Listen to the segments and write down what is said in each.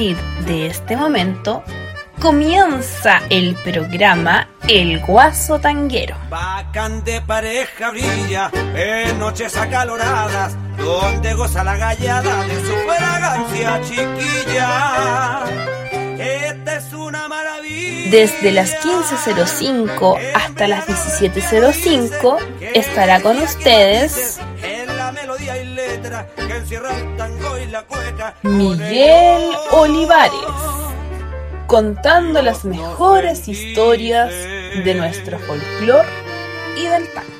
partir de este momento comienza el programa El Guaso Tanguero. Bacán de pareja brilla en noches acaloradas, donde goza la gallada de su fragancia chiquilla. Esta es una maravilla. Desde las 15.05 hasta las 17.05 estará con ustedes que encierra el tango y la cueca. Miguel Olivares, contando las mejores historias de nuestro folclor y del tango.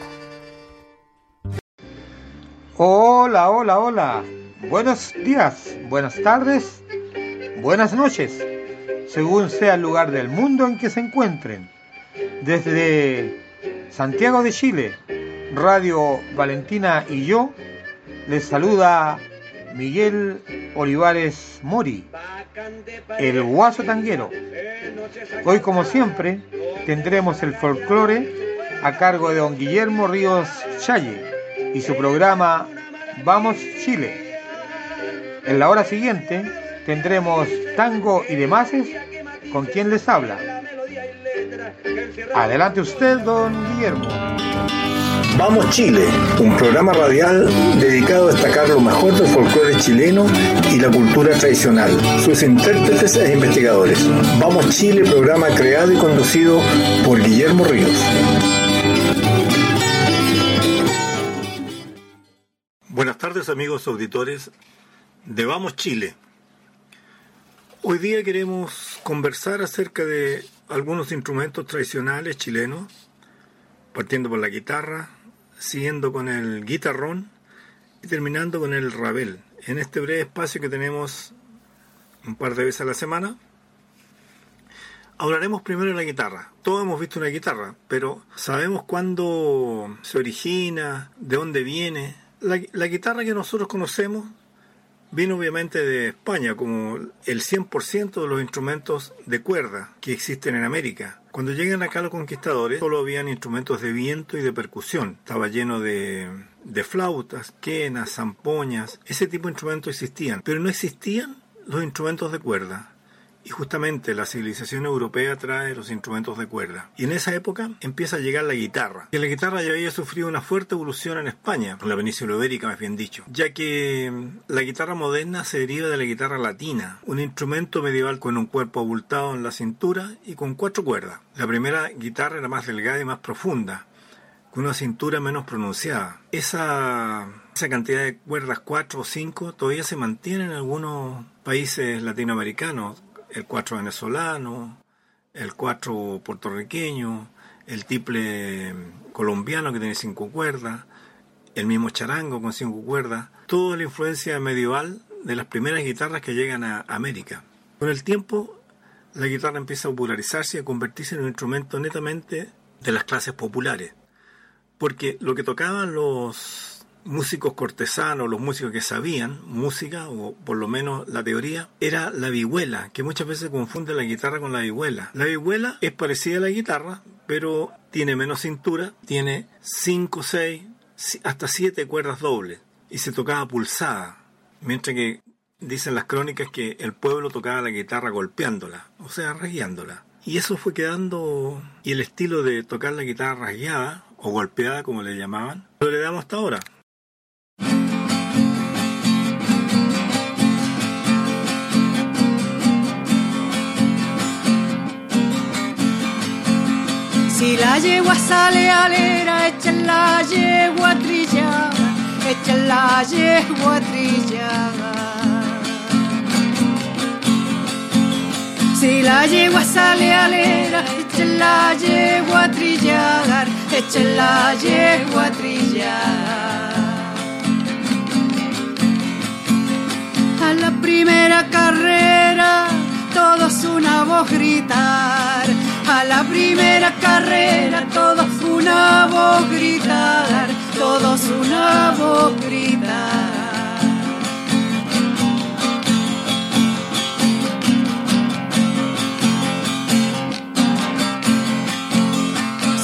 Hola, hola, hola. Buenos días, buenas tardes, buenas noches, según sea el lugar del mundo en que se encuentren. Desde Santiago de Chile, Radio Valentina y yo, les saluda Miguel Olivares Mori, el guaso tanguero. Hoy, como siempre, tendremos el folclore a cargo de don Guillermo Ríos Challe y su programa Vamos Chile. En la hora siguiente tendremos tango y demás con quien les habla. Adelante usted, don Guillermo. Vamos Chile, un programa radial dedicado a destacar lo mejor del folclore chileno y la cultura tradicional, sus intérpretes e investigadores. Vamos Chile, programa creado y conducido por Guillermo Ríos. Buenas tardes amigos auditores de Vamos Chile. Hoy día queremos conversar acerca de algunos instrumentos tradicionales chilenos, partiendo por la guitarra, siguiendo con el guitarrón y terminando con el rabel. En este breve espacio que tenemos un par de veces a la semana, hablaremos primero de la guitarra. Todos hemos visto una guitarra, pero ¿sabemos cuándo se origina? ¿De dónde viene? La, la guitarra que nosotros conocemos viene obviamente de España, como el 100% de los instrumentos de cuerda que existen en América. Cuando llegan acá los conquistadores, solo habían instrumentos de viento y de percusión. Estaba lleno de, de flautas, quenas, zampoñas, ese tipo de instrumentos existían, pero no existían los instrumentos de cuerda. Y justamente la civilización europea trae los instrumentos de cuerda. Y en esa época empieza a llegar la guitarra. Y la guitarra ya había sufrido una fuerte evolución en España, en la península ibérica más bien dicho, ya que la guitarra moderna se deriva de la guitarra latina, un instrumento medieval con un cuerpo abultado en la cintura y con cuatro cuerdas. La primera guitarra era más delgada y más profunda, con una cintura menos pronunciada. Esa, esa cantidad de cuerdas, cuatro o cinco, todavía se mantiene en algunos países latinoamericanos, el cuatro venezolano, el cuatro puertorriqueño, el tiple colombiano que tiene cinco cuerdas, el mismo charango con cinco cuerdas, toda la influencia medieval de las primeras guitarras que llegan a América. Con el tiempo, la guitarra empieza a popularizarse y a convertirse en un instrumento netamente de las clases populares, porque lo que tocaban los músicos cortesanos, los músicos que sabían música, o por lo menos la teoría, era la vihuela, que muchas veces confunde la guitarra con la vihuela. La vihuela es parecida a la guitarra, pero tiene menos cintura, tiene 5, 6, hasta 7 cuerdas dobles, y se tocaba pulsada, mientras que dicen las crónicas que el pueblo tocaba la guitarra golpeándola, o sea, rasgueándola. Y eso fue quedando, y el estilo de tocar la guitarra rasgueada, o golpeada como le llamaban, lo heredamos hasta ahora. Si la yegua sale alera, echa la yegua trillada, echa la yegua trillada. Si la yegua sale alera, echa la yegua trillada, echa la yegua trillada. A la primera carrera, todos una voz gritar. A la primera carrera, todos una voz gritar. Todos una voz gritar.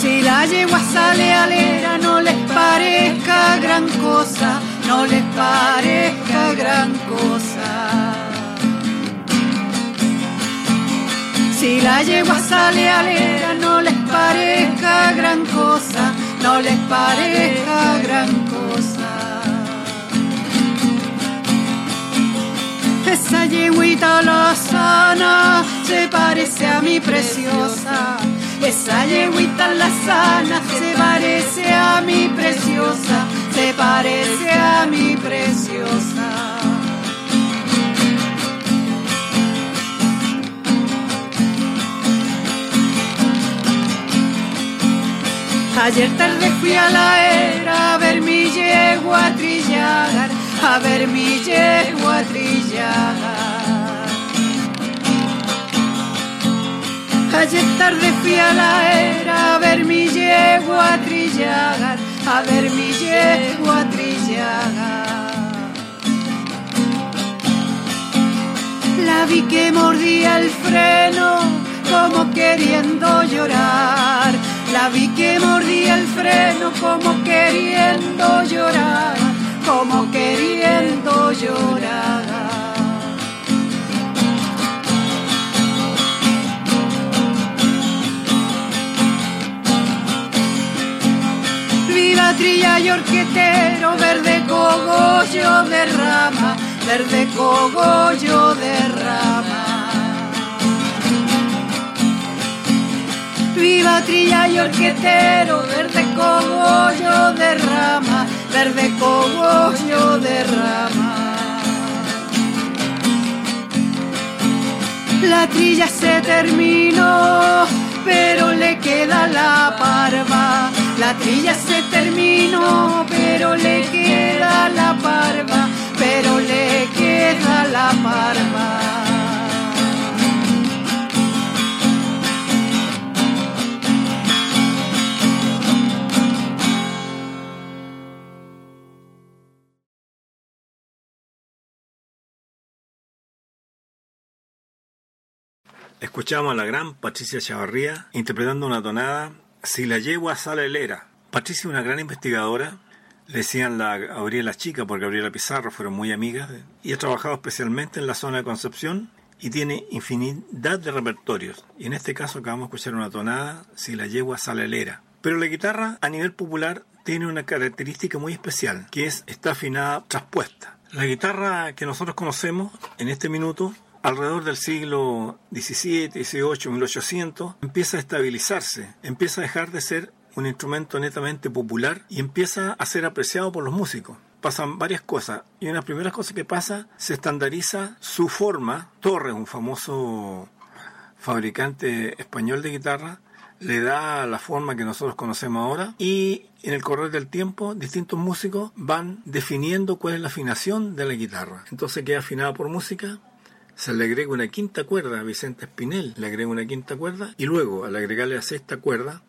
Si la yegua sale alera, no les parezca gran cosa, no les parezca gran cosa. Si la yegua sale alera no les parezca gran cosa, no les parezca gran cosa. Esa yeguita sana se parece a mi preciosa. Esa yeguita sana se parece a mi preciosa, se parece a mi preciosa. Ayer tarde fui a la era a ver mi yegua trillar, a ver mi yegua trillar. Ayer tarde fui a la era a ver mi yegua trillar, a ver mi yegua trillar. La vi que mordía el freno como queriendo llorar. La vi que mordía el freno como queriendo llorar, como queriendo llorar. Viva trilla y orquetero, verde cogollo de rama, verde cogollo de rama. Viva trilla y orquetero, verde cogollo de rama, verde cogollo de rama. La trilla se terminó, pero le queda la parva. La trilla se terminó, pero le queda la parva, pero le queda la parva. Escuchamos a la gran Patricia Chavarría interpretando una tonada Si la yegua sale lera. Patricia es una gran investigadora, le decían la Gabriela Chica por Gabriela Pizarro, fueron muy amigas y ha trabajado especialmente en la zona de Concepción y tiene infinidad de repertorios. Y en este caso acabamos de escuchar una tonada Si la yegua sale lera. Pero la guitarra a nivel popular tiene una característica muy especial, que es está afinada traspuesta. La guitarra que nosotros conocemos en este minuto alrededor del siglo XVII, XVIII, 1800, empieza a estabilizarse, empieza a dejar de ser un instrumento netamente popular y empieza a ser apreciado por los músicos. Pasan varias cosas y una de las primeras cosas que pasa, se estandariza su forma. Torres, un famoso fabricante español de guitarra, le da la forma que nosotros conocemos ahora y en el correr del tiempo distintos músicos van definiendo cuál es la afinación de la guitarra. Entonces queda afinada por música, se le agrega una quinta cuerda a Vicente Espinel, le agrega una quinta cuerda y luego al agregarle la sexta cuerda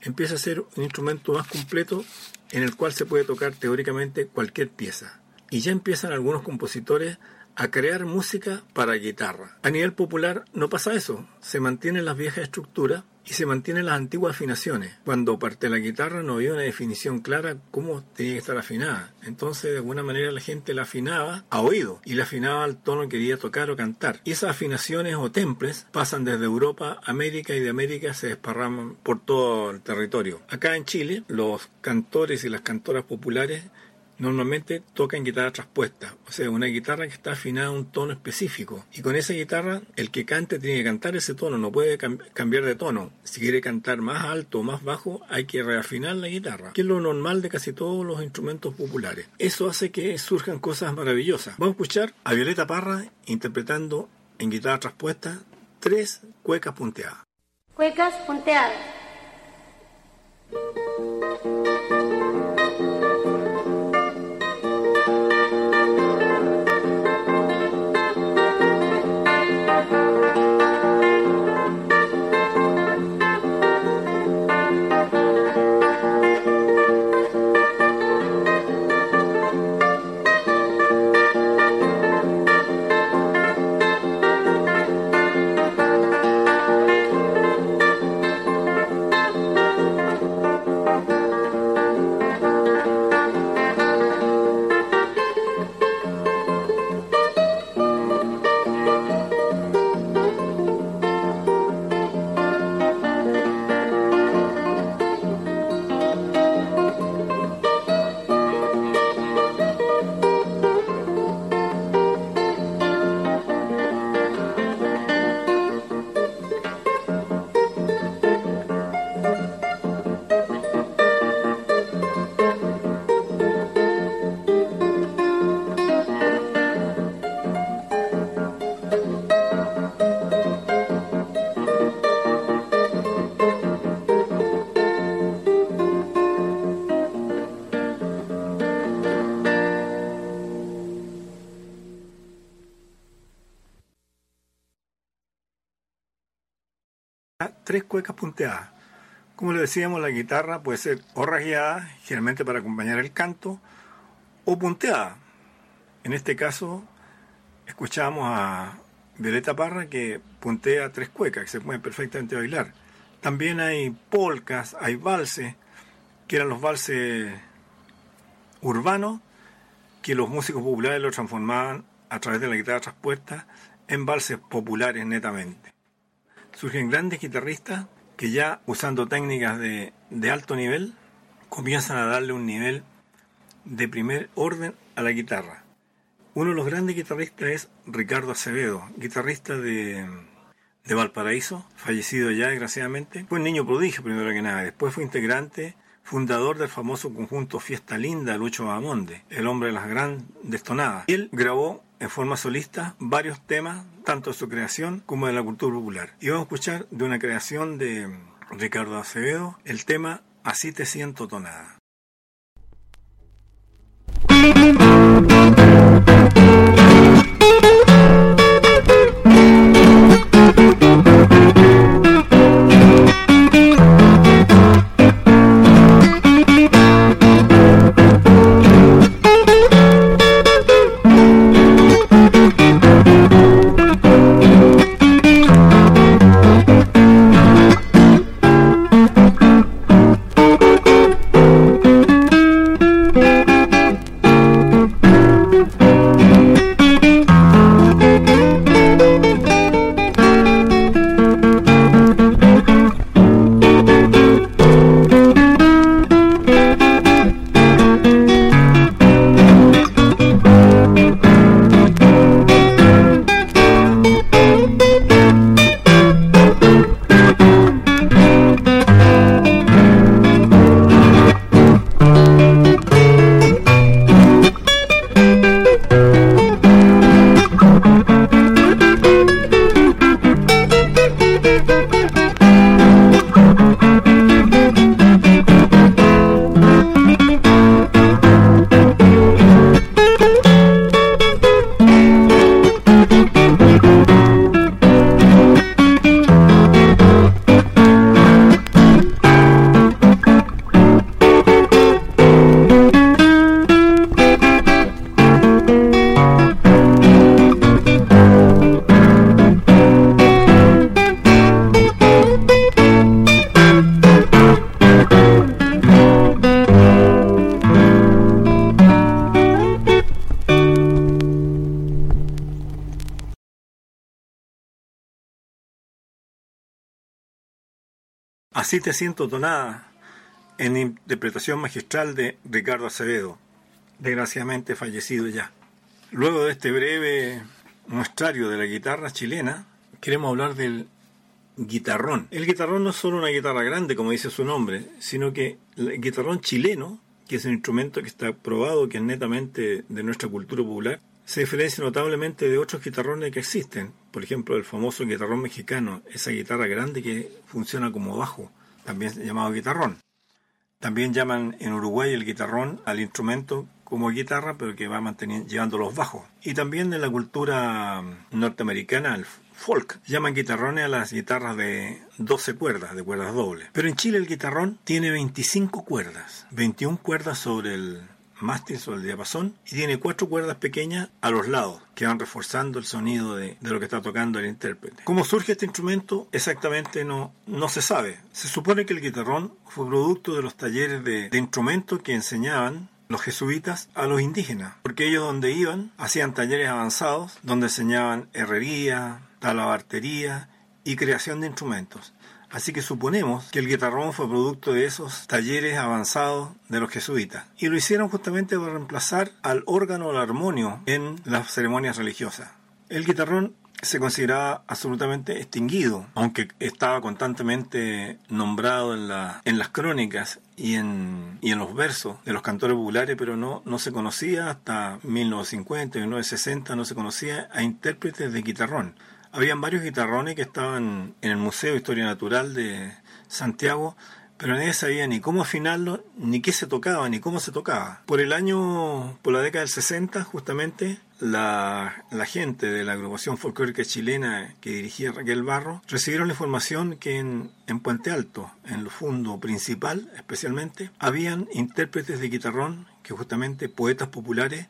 empieza a ser un instrumento más completo en el cual se puede tocar teóricamente cualquier pieza. Y ya empiezan algunos compositores a crear música para guitarra. A nivel popular no pasa eso, se mantienen las viejas estructuras y se mantienen las antiguas afinaciones. Cuando parte la guitarra no había una definición clara cómo tenía que estar afinada. Entonces de alguna manera la gente la afinaba a oído y la afinaba al tono que quería tocar o cantar. Y esas afinaciones o temples pasan desde Europa a América y de América se desparraman por todo el territorio. Acá en Chile los cantores y las cantoras populares normalmente tocan guitarra traspuesta, o sea, una guitarra que está afinada a un tono específico. Y con esa guitarra, el que cante tiene que cantar ese tono, no puede cambiar de tono. Si quiere cantar más alto o más bajo, hay que reafinar la guitarra, que es lo normal de casi todos los instrumentos populares. Eso hace que surjan cosas maravillosas. Vamos a escuchar a Violeta Parra interpretando en guitarra traspuesta tres cuecas punteadas. Cuecas punteadas. Tres cuecas punteadas. Como le decíamos, la guitarra puede ser o rasgueada, generalmente para acompañar el canto, o punteada. En este caso, escuchamos a Violeta Parra que puntea tres cuecas, que se pueden perfectamente bailar. También hay polcas, hay valses, que eran los valses urbanos, que los músicos populares lo transformaban a través de la guitarra traspuesta en valses populares netamente. Surgen grandes guitarristas que ya usando técnicas de, de alto nivel comienzan a darle un nivel de primer orden a la guitarra. Uno de los grandes guitarristas es Ricardo Acevedo, guitarrista de, de Valparaíso, fallecido ya desgraciadamente. Fue un niño prodigio primero que nada, después fue integrante, fundador del famoso conjunto Fiesta Linda Lucho Bamonde, el hombre de las grandes tonadas. Él grabó en forma solista varios temas, tanto de su creación como de la cultura popular. Y vamos a escuchar de una creación de Ricardo Acevedo el tema Así te siento tonada. Así te siento tonada, en interpretación magistral de Ricardo Acevedo, desgraciadamente fallecido ya. Luego de este breve muestrario de la guitarra chilena, queremos hablar del guitarrón. El guitarrón no es solo una guitarra grande, como dice su nombre, sino que el guitarrón chileno, que es un instrumento que está probado que es netamente de nuestra cultura popular, se diferencia notablemente de otros guitarrones que existen. Por ejemplo, el famoso guitarrón mexicano, esa guitarra grande que funciona como bajo, también llamado guitarrón. También llaman en Uruguay el guitarrón al instrumento como guitarra, pero que va manteniendo, llevando los bajos. Y también en la cultura norteamericana, el folk, llaman guitarrones a las guitarras de 12 cuerdas, de cuerdas dobles. Pero en Chile el guitarrón tiene 25 cuerdas, 21 cuerdas sobre el mástil sobre el diapasón y tiene cuatro cuerdas pequeñas a los lados que van reforzando el sonido de, lo que está tocando el intérprete. ¿Cómo surge este instrumento? Exactamente no, no se sabe. Se supone que el guitarrón fue producto de los talleres de, de instrumentos que enseñaban los jesuitas a los indígenas, porque ellos donde iban hacían talleres avanzados donde enseñaban herrería, talabartería y creación de instrumentos. Así que suponemos que el guitarrón fue producto de esos talleres avanzados de los jesuitas. Y lo hicieron justamente para reemplazar al órgano al armonio en las ceremonias religiosas. El guitarrón se consideraba absolutamente extinguido, aunque estaba constantemente nombrado en, la, en las crónicas y en, y en los versos de los cantores populares, pero no, no se conocía hasta 1950, 1960, no se conocía a intérpretes de guitarrón. Habían varios guitarrones que estaban en el Museo de Historia Natural de Santiago, pero nadie sabía ni cómo afinarlo, ni qué se tocaba, ni cómo se tocaba. Por el año, por la década del 60, justamente, la, gente de la agrupación folclórica chilena que dirigía Raquel Barro recibieron la información que en, en Puente Alto, en el fondo principal especialmente, habían intérpretes de guitarrón que justamente poetas populares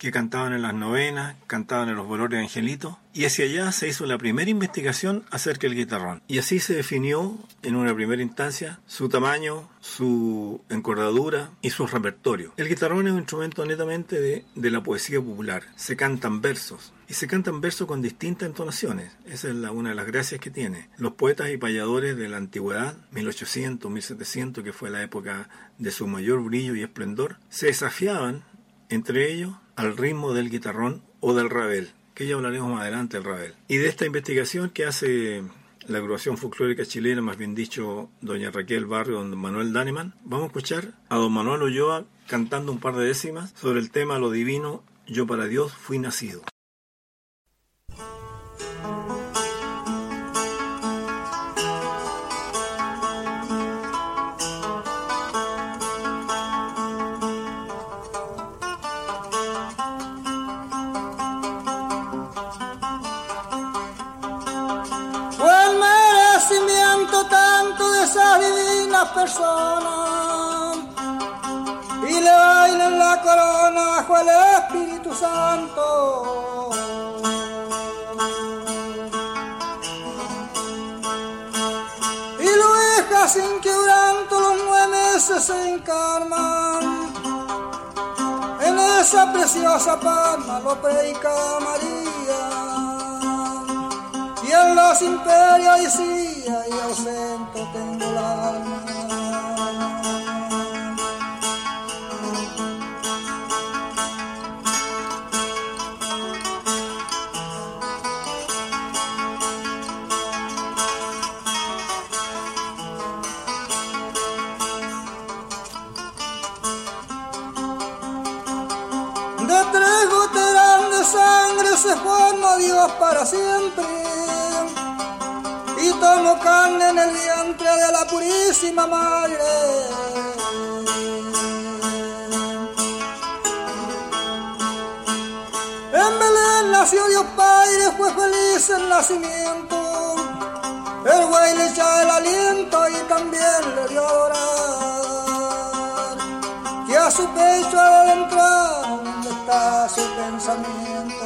que cantaban en las novenas, cantaban en los valores de Angelito, y hacia allá se hizo la primera investigación acerca del guitarrón. Y así se definió en una primera instancia su tamaño, su encordadura y su repertorio. El guitarrón es un instrumento netamente de, de la poesía popular. Se cantan versos, y se cantan versos con distintas entonaciones. Esa es la, una de las gracias que tiene. Los poetas y payadores de la antigüedad, 1800, 1700, que fue la época de su mayor brillo y esplendor, se desafiaban entre ellos al ritmo del guitarrón o del rabel, que ya hablaremos más adelante del rabel. Y de esta investigación que hace la agrupación folclórica chilena, más bien dicho, doña Raquel Barrio, don Manuel Daneman, vamos a escuchar a don Manuel Olloa cantando un par de décimas sobre el tema Lo Divino, Yo para Dios fui nacido. Personas y le bailan la corona bajo el Espíritu Santo. Y lo deja sin quebranto, los nueve meses se encarnan. En esa preciosa palma lo predica María. Y en los imperios decía, y ausento tengo el alma. se forma Dios para siempre. Tomo carne en el vientre de la purísima madre. En Belén nació Dios Padre, fue feliz el nacimiento. El güey le echa el aliento y también le dio orar. Que a su pecho al entrar, donde está su pensamiento.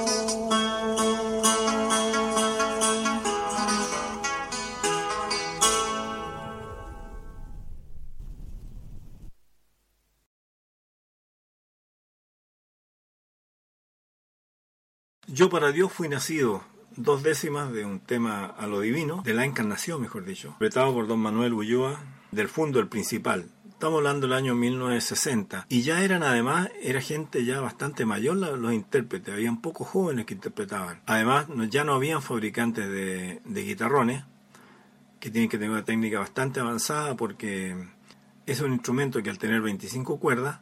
Yo para Dios fui nacido, dos décimas de un tema a lo divino, de la encarnación, mejor dicho, interpretado por don Manuel Ulloa, del fondo El Principal. Estamos hablando del año 1960 y ya eran además, era gente ya bastante mayor los intérpretes, habían pocos jóvenes que interpretaban. Además, ya no habían fabricantes de, de guitarrones, que tienen que tener una técnica bastante avanzada porque es un instrumento que al tener 25 cuerdas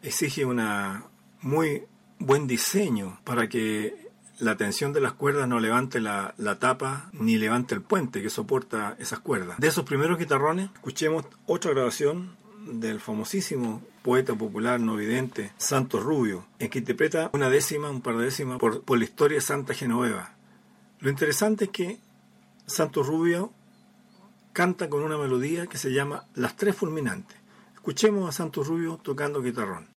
exige una muy buen diseño para que la tensión de las cuerdas no levante la, la, tapa ni levante el puente que soporta esas cuerdas. De esos primeros guitarrones, escuchemos otra grabación del famosísimo poeta popular no vidente Santos Rubio, en que interpreta una décima, un par de décimas por, por la historia de Santa Genoveva. Lo interesante es que Santos Rubio canta con una melodía que se llama Las Tres Fulminantes. Escuchemos a Santos Rubio tocando guitarrón.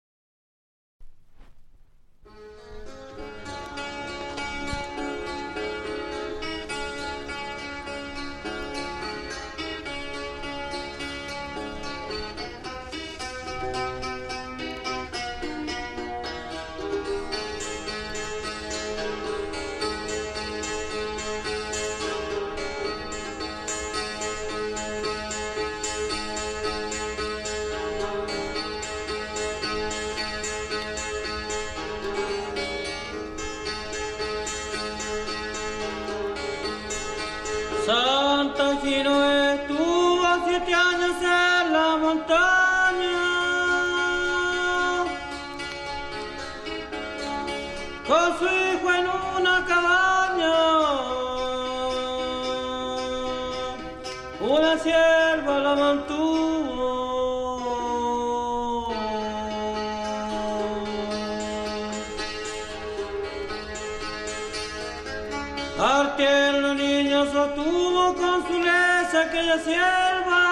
Aquella sierva.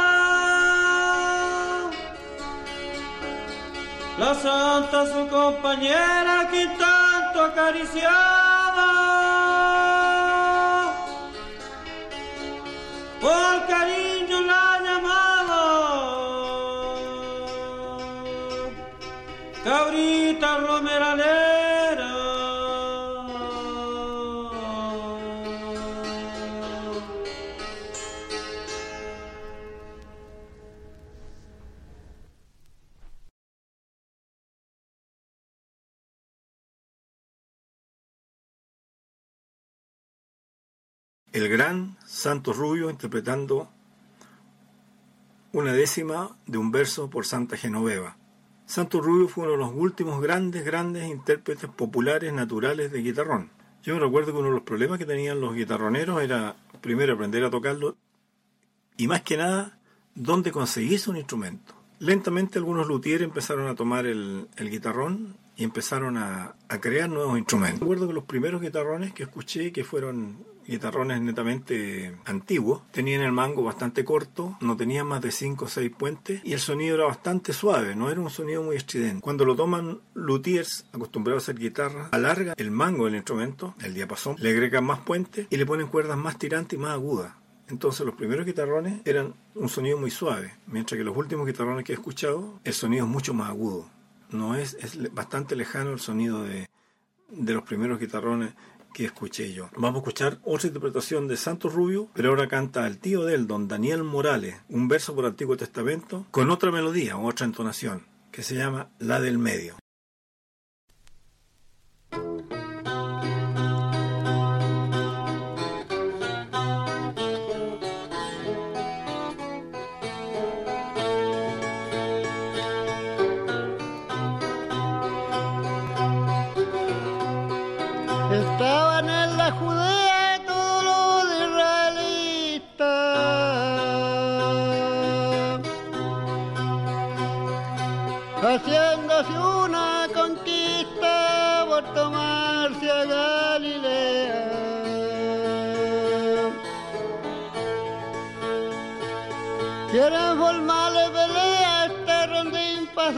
La santa su compañera que tanto acariciaba. Por cariño la llamaba. Cabrita romeralera. El gran Santos Rubio interpretando una décima de un verso por Santa Genoveva. Santos Rubio fue uno de los últimos grandes, grandes intérpretes populares naturales de guitarrón. Yo me recuerdo que uno de los problemas que tenían los guitarroneros era primero aprender a tocarlo y más que nada, dónde conseguirse un instrumento. Lentamente algunos luthiers empezaron a tomar el, el guitarrón y empezaron a, a, crear nuevos instrumentos. Recuerdo que los primeros guitarrones que escuché, que fueron guitarrones netamente antiguos, tenían el mango bastante corto, no tenían más de 5 o 6 puentes y el sonido era bastante suave, no era un sonido muy estridente. Cuando lo toman luthiers acostumbrados a hacer guitarra, alargan el mango del instrumento, el diapasón, le agregan más puentes y le ponen cuerdas más tirantes y más agudas. Entonces los primeros guitarrones eran un sonido muy suave, mientras que los últimos guitarrones que he escuchado, el sonido es mucho más agudo. No es, es bastante lejano el sonido de, de los primeros guitarrones que escuché yo. Vamos a escuchar otra interpretación de Santos Rubio, pero ahora canta el tío de él, don Daniel Morales, un verso por Antiguo Testamento, con otra melodía, otra entonación, que se llama La del Medio.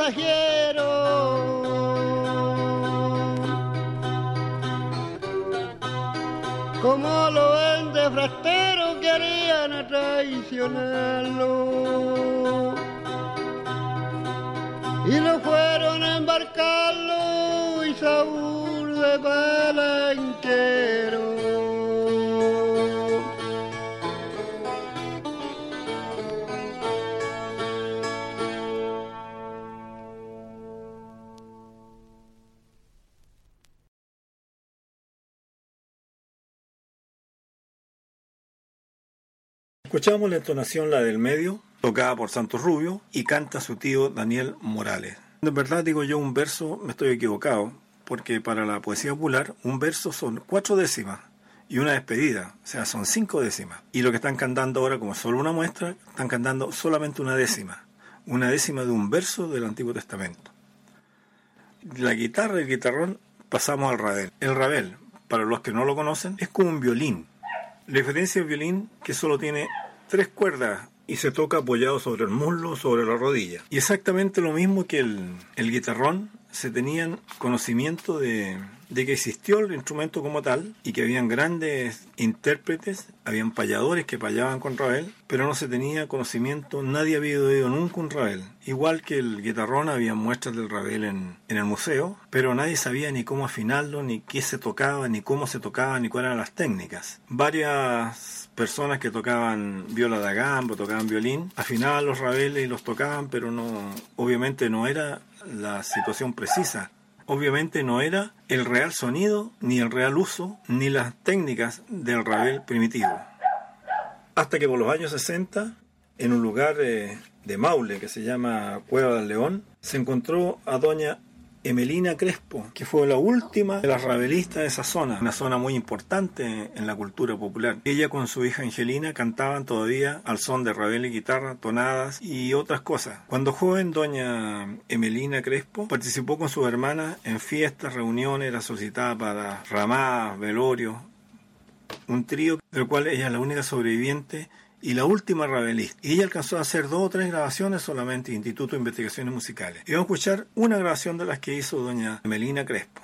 Pasajero. como lo ven de frastero que harían a traicionarlo. Escuchamos la entonación, la del medio, tocada por Santos Rubio, y canta su tío Daniel Morales. En verdad digo yo un verso, me estoy equivocado, porque para la poesía popular un verso son cuatro décimas y una despedida, o sea, son cinco décimas. Y lo que están cantando ahora, como solo una muestra, están cantando solamente una décima, una décima de un verso del Antiguo Testamento. La guitarra y el guitarrón pasamos al rabel. El rabel, para los que no lo conocen, es como un violín. La diferencia del violín que solo tiene tres cuerdas y se toca apoyado sobre el muslo, sobre la rodilla. Y exactamente lo mismo que el, el guitarrón, se tenían conocimiento de, de, que existió el instrumento como tal y que habían grandes intérpretes, habían payadores que payaban con Ravel, pero no se tenía conocimiento, nadie había oído nunca un Ravel. Igual que el guitarrón, había muestras del Ravel en, en el museo, pero nadie sabía ni cómo afinarlo, ni qué se tocaba, ni cómo se tocaba, ni cuáles eran las técnicas. Varias personas que tocaban viola da gamba, tocaban violín, afinaban los rabeles y los tocaban, pero no, obviamente no era la situación precisa. Obviamente no era el real sonido, ni el real uso, ni las técnicas del rabel primitivo. Hasta que por los años 60, en un lugar de, de Maule que se llama Cueva del León, se encontró a doña Emelina Crespo, que fue la última de las rabelistas de esa zona, una zona muy importante en la cultura popular. Ella con su hija Angelina cantaban todavía al son de rabel y guitarra, tonadas y otras cosas. Cuando joven, doña Emelina Crespo participó con sus hermanas en fiestas, reuniones, era solicitada para ramadas, velorios, un trío del cual ella es la única sobreviviente y la última rabelista. Y ella alcanzó a hacer dos o tres grabaciones solamente, Instituto de Investigaciones Musicales. Y vamos a escuchar una grabación de las que hizo doña Melina Crespo.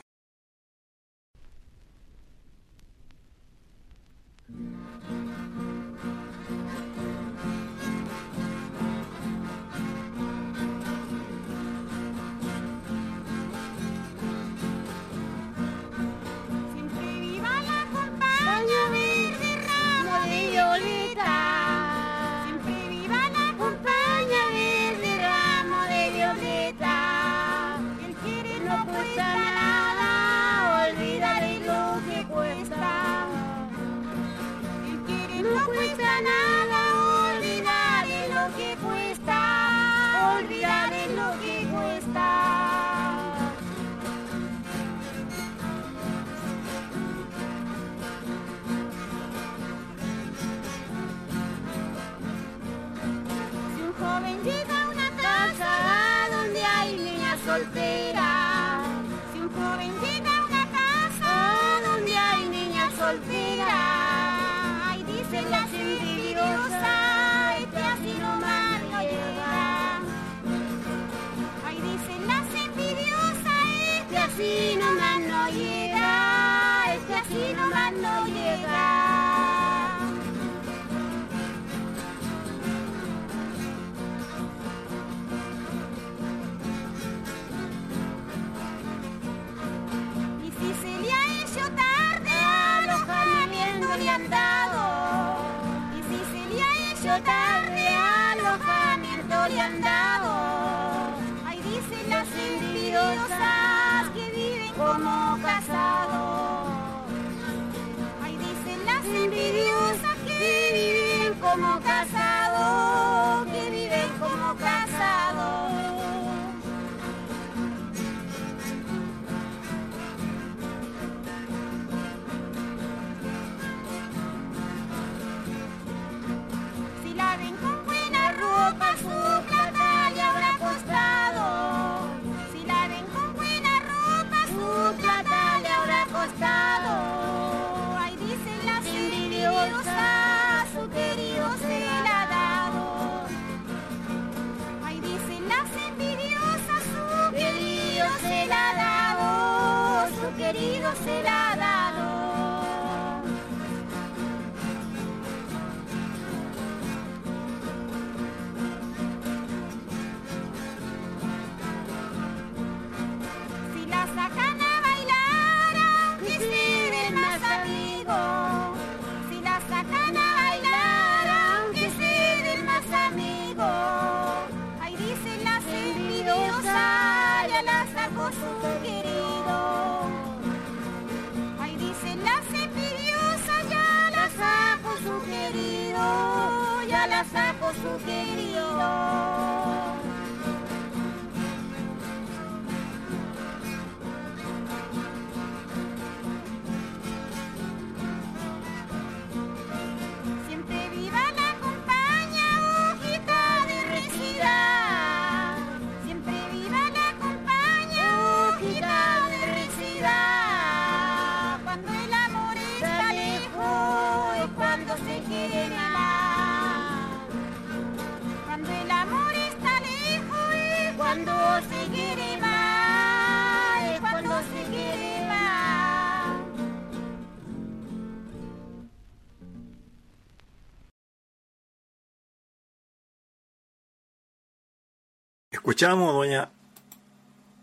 Escuchamos a doña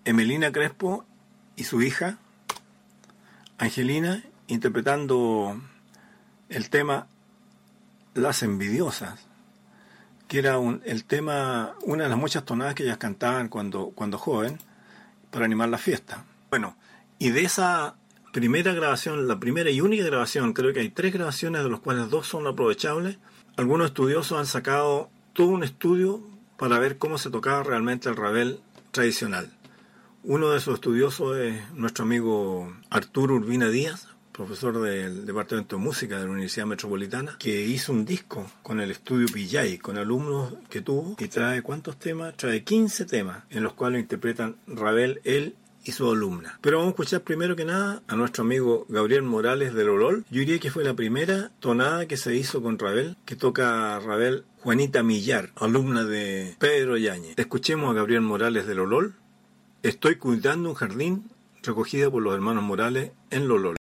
Emelina Crespo y su hija Angelina interpretando el tema Las envidiosas, que era el tema, una de las muchas tonadas que ellas cantaban cuando, cuando joven, para animar la fiesta. Bueno, y de esa primera grabación, la primera y única grabación, creo que hay tres grabaciones de las cuales dos son aprovechables, algunos estudiosos han sacado todo un estudio para ver cómo se tocaba realmente el rabel tradicional. Uno de esos estudiosos es nuestro amigo Arturo Urbina Díaz, profesor del Departamento de Música de la Universidad Metropolitana, que hizo un disco con el estudio Pillay, con alumnos que tuvo, y trae cuántos temas? Trae 15 temas, en los cuales interpretan Ravel, él y su alumna. Pero vamos a escuchar primero que nada a nuestro amigo Gabriel Morales de Lolol. Yo diría que fue la primera tonada que se hizo con Ravel, que toca Ravel Juanita Millar, alumna de Pedro Yañez. Escuchemos a Gabriel Morales de Lolol. Estoy cuidando un jardín recogida por los hermanos Morales en Lolol.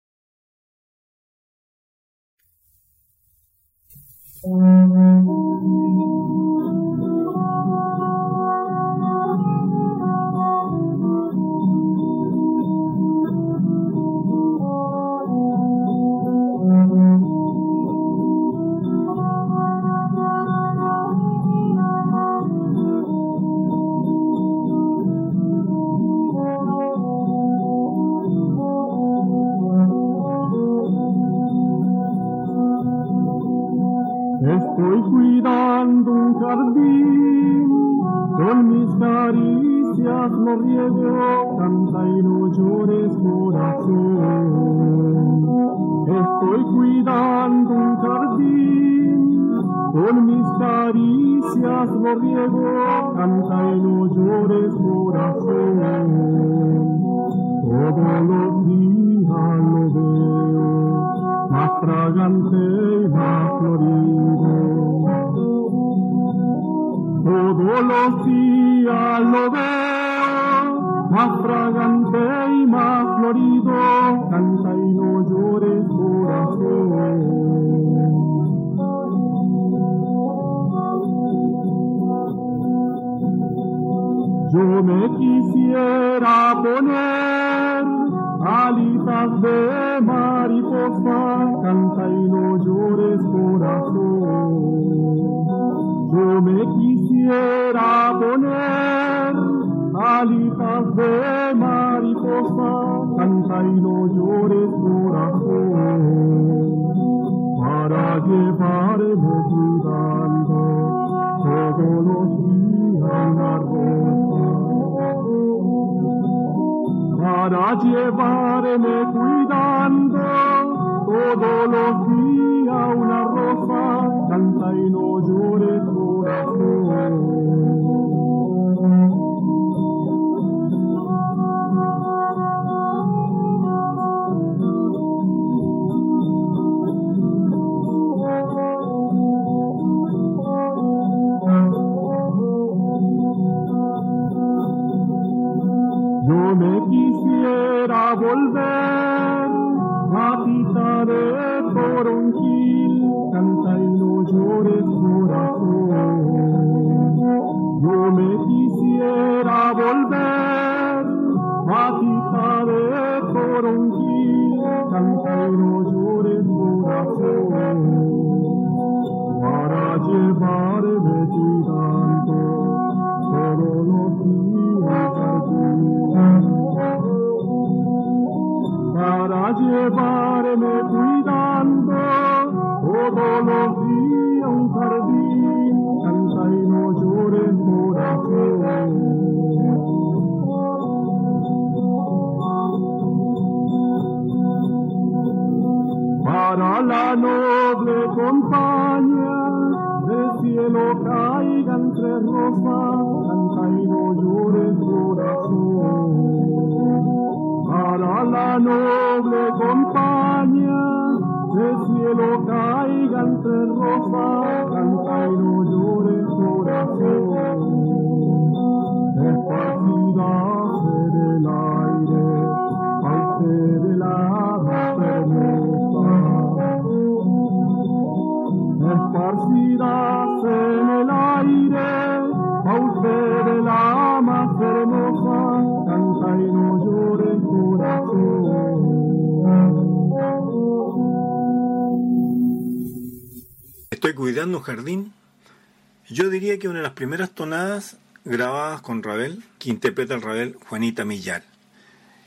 Yo diría que una de las primeras tonadas grabadas con Ravel, que interpreta el Ravel Juanita Millar.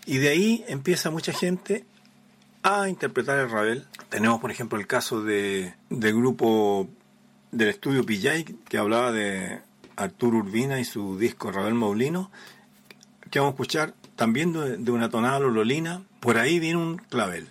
Y de ahí empieza mucha gente a interpretar el Ravel. Tenemos, por ejemplo, el caso de, del grupo del estudio Pillay, que hablaba de Arturo Urbina y su disco Ravel Maulino, que vamos a escuchar también de, de una tonada lololina. Por ahí viene un clavel.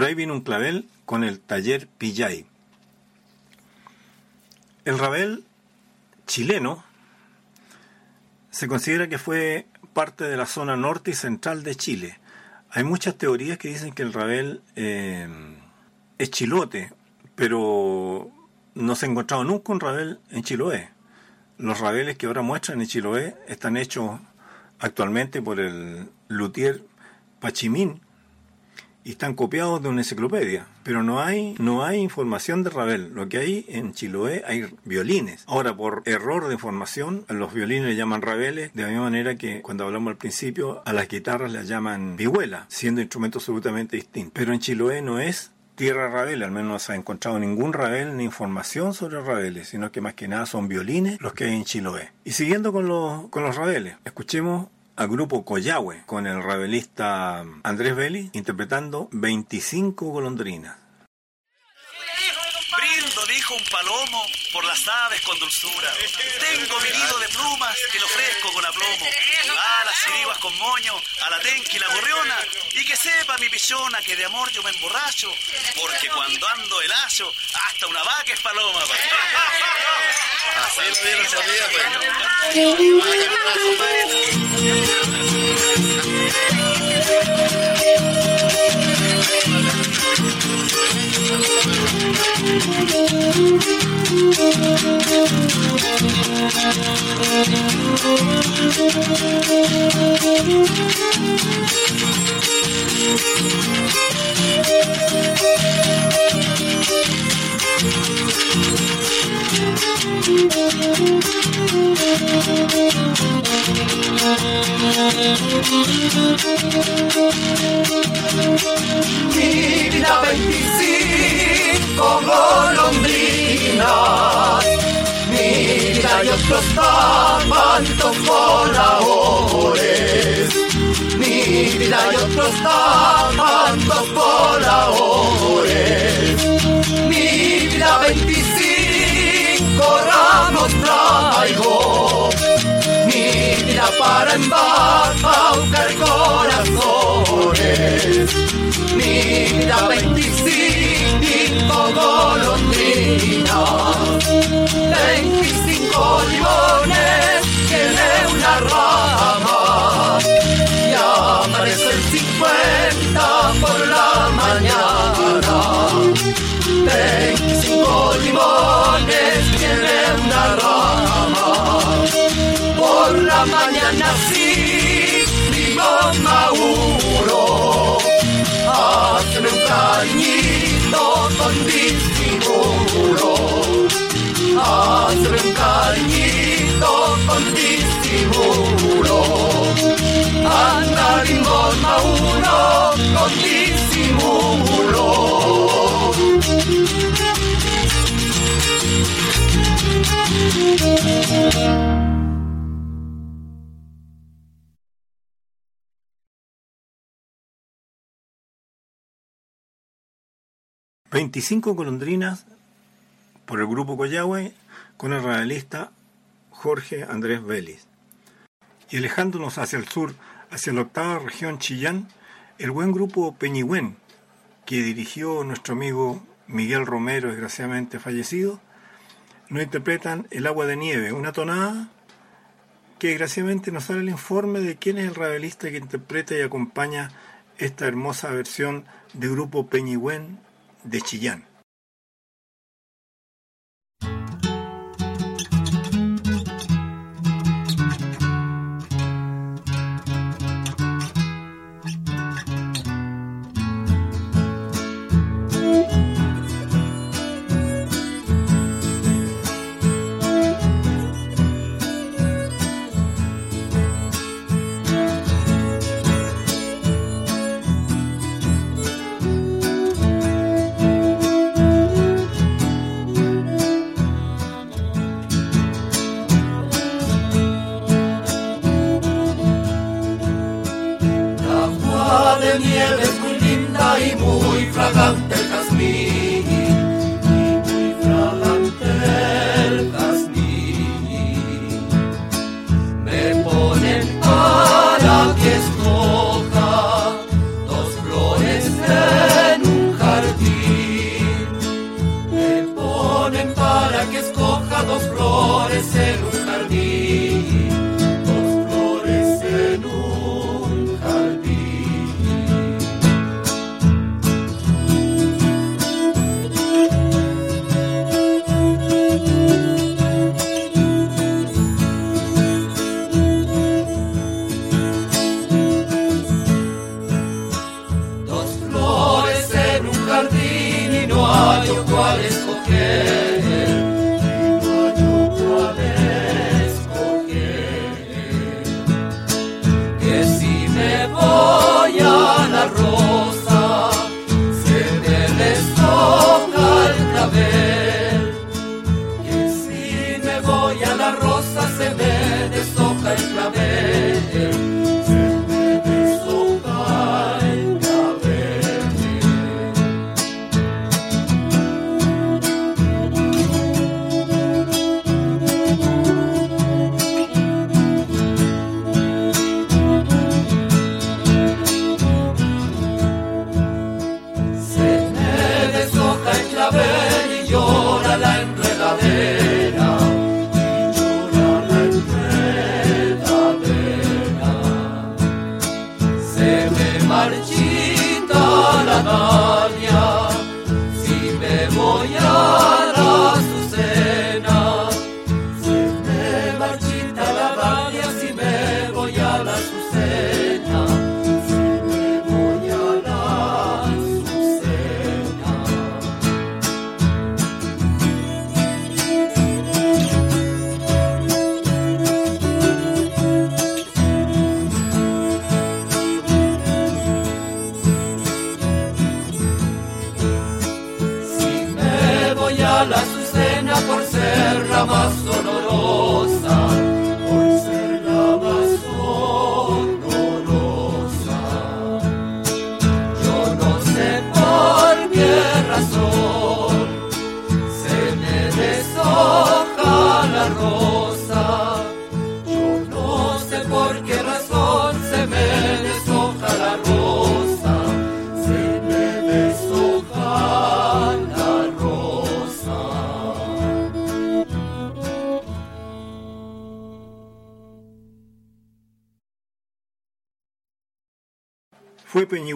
Por ahí viene un clavel con el taller Pillay. El Ravel chileno se considera que fue parte de la zona norte y central de Chile. Hay muchas teorías que dicen que el Ravel eh, es chilote, pero no se ha encontrado nunca un Ravel en Chiloé. Los Raveles que ahora muestran en Chiloé están hechos actualmente por el luthier Pachimín, y están copiados de una enciclopedia, pero no hay no hay información de Ravel. Lo que hay en Chiloé hay violines. Ahora, por error de información, los violines le llaman Raveles, de la misma manera que cuando hablamos al principio, a las guitarras les llaman vihuela, siendo instrumentos absolutamente distintos. Pero en Chiloé no es tierra Ravel, al menos no se ha encontrado ningún Ravel ni información sobre Raveles, sino que más que nada son violines los que hay en Chiloé. Y siguiendo con los, con los Raveles, escuchemos al grupo Coyahue con el ravelista Andrés Vélez interpretando 25 golondrinas. Brindo, dijo un palomo, por las aves con dulzura. Tengo mi nido de plumas que lo ofrezco con aplomo. A las sirivas con moño, a la tenca y la gorriona. Y que sepa mi pichona que de amor yo me emborracho. Porque cuando ando el aso, hasta una vaca es paloma. pa. Así lo vieron ese día, Mi vida 25 golondrinas, mi vida y otros tantos voladores, mi vida y otros tantos voladores, mi vida 25 ramos traigo, mi vida para embaucar corazones mi vida 25 golondrinas, 25 limones tiene una rama y amanece el 50 por la mañana. 25 limones tiene una rama por la mañana sí, limón maduro. Hazme un cariñito con disimulo. Hazme un cariñito con disimulo. anda limón uno con disimulo. Veinticinco golondrinas por el grupo Coyahue con el realista Jorge Andrés Vélez. Y alejándonos hacia el sur, hacia la octava región Chillán, el buen grupo Peñigüén, que dirigió nuestro amigo Miguel Romero, desgraciadamente fallecido, nos interpretan El agua de nieve, una tonada que desgraciadamente nos sale el informe de quién es el realista que interpreta y acompaña esta hermosa versión de grupo Peñigüén de Chillán.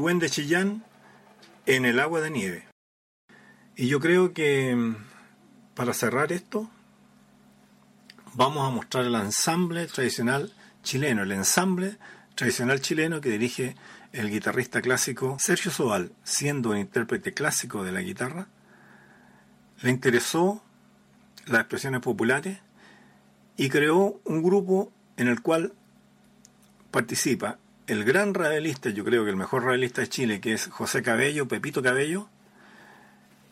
Peñigüén de Chillán en el agua de nieve. Y yo creo que mm, para cerrar esto, vamos a mostrar el ensamble tradicional chileno, el ensamble tradicional chileno que dirige el guitarrista clásico Sergio Sobal, siendo un intérprete clásico de la guitarra, le interesó las expresiones populares y creó un grupo en el cual participa el gran radialista, yo creo que el mejor radialista de Chile, que es José Cabello, Pepito Cabello,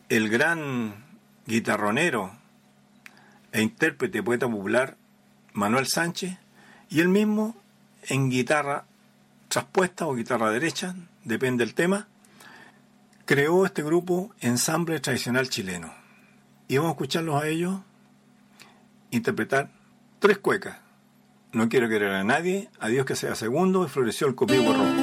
el gran guitarronero e intérprete, poeta popular, Manuel Sánchez, y él mismo en guitarra traspuesta o guitarra derecha, depende del tema, creó este grupo Ensamble Tradicional Chileno. Y vamos a escucharlos a ellos interpretar tres cuecas. No quiero querer a nadie, a Dios que sea segundo, y floreció el copio rojo.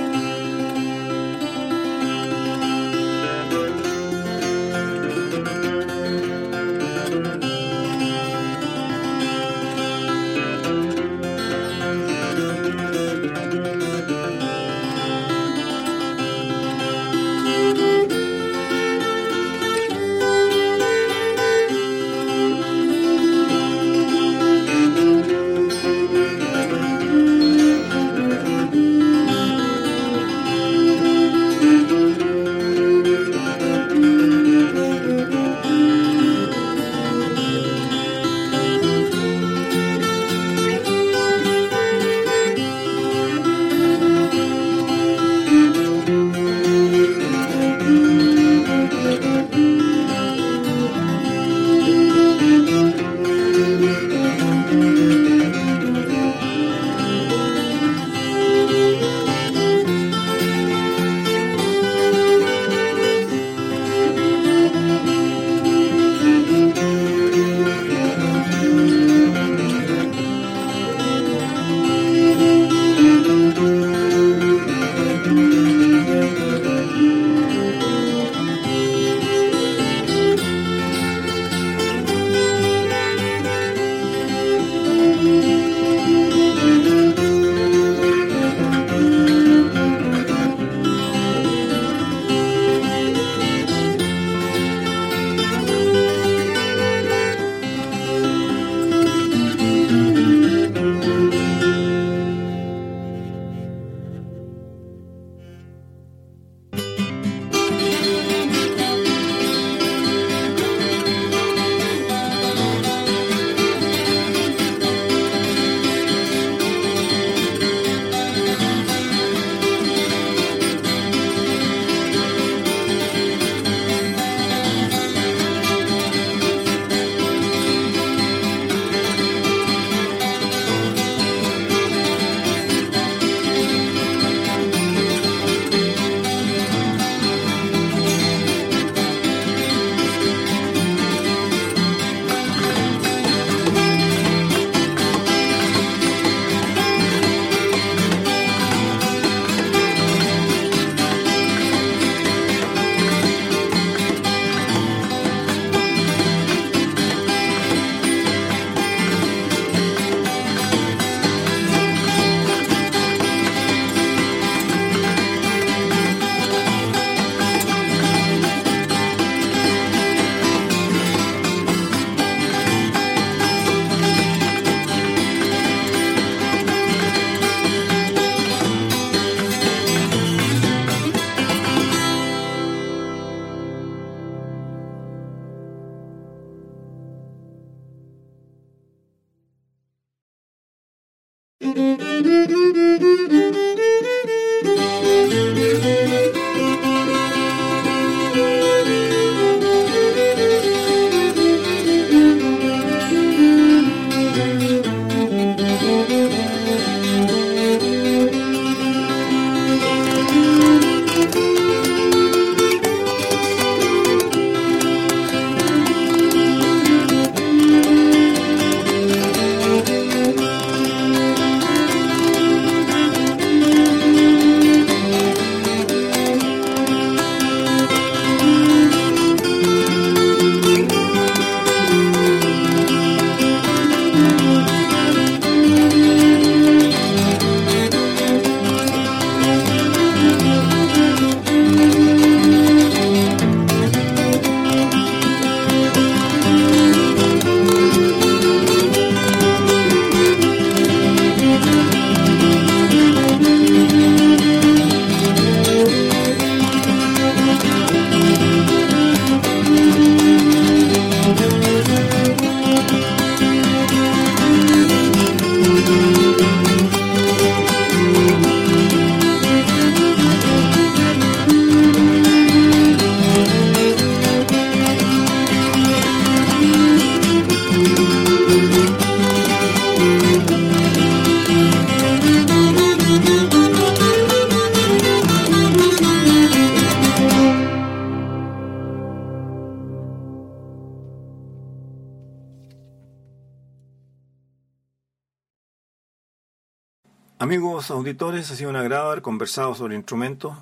Ha sido un agrado haber conversado sobre instrumentos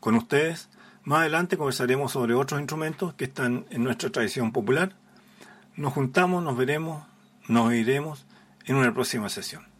con ustedes. Más adelante conversaremos sobre otros instrumentos que están en nuestra tradición popular. Nos juntamos, nos veremos, nos iremos en una próxima sesión.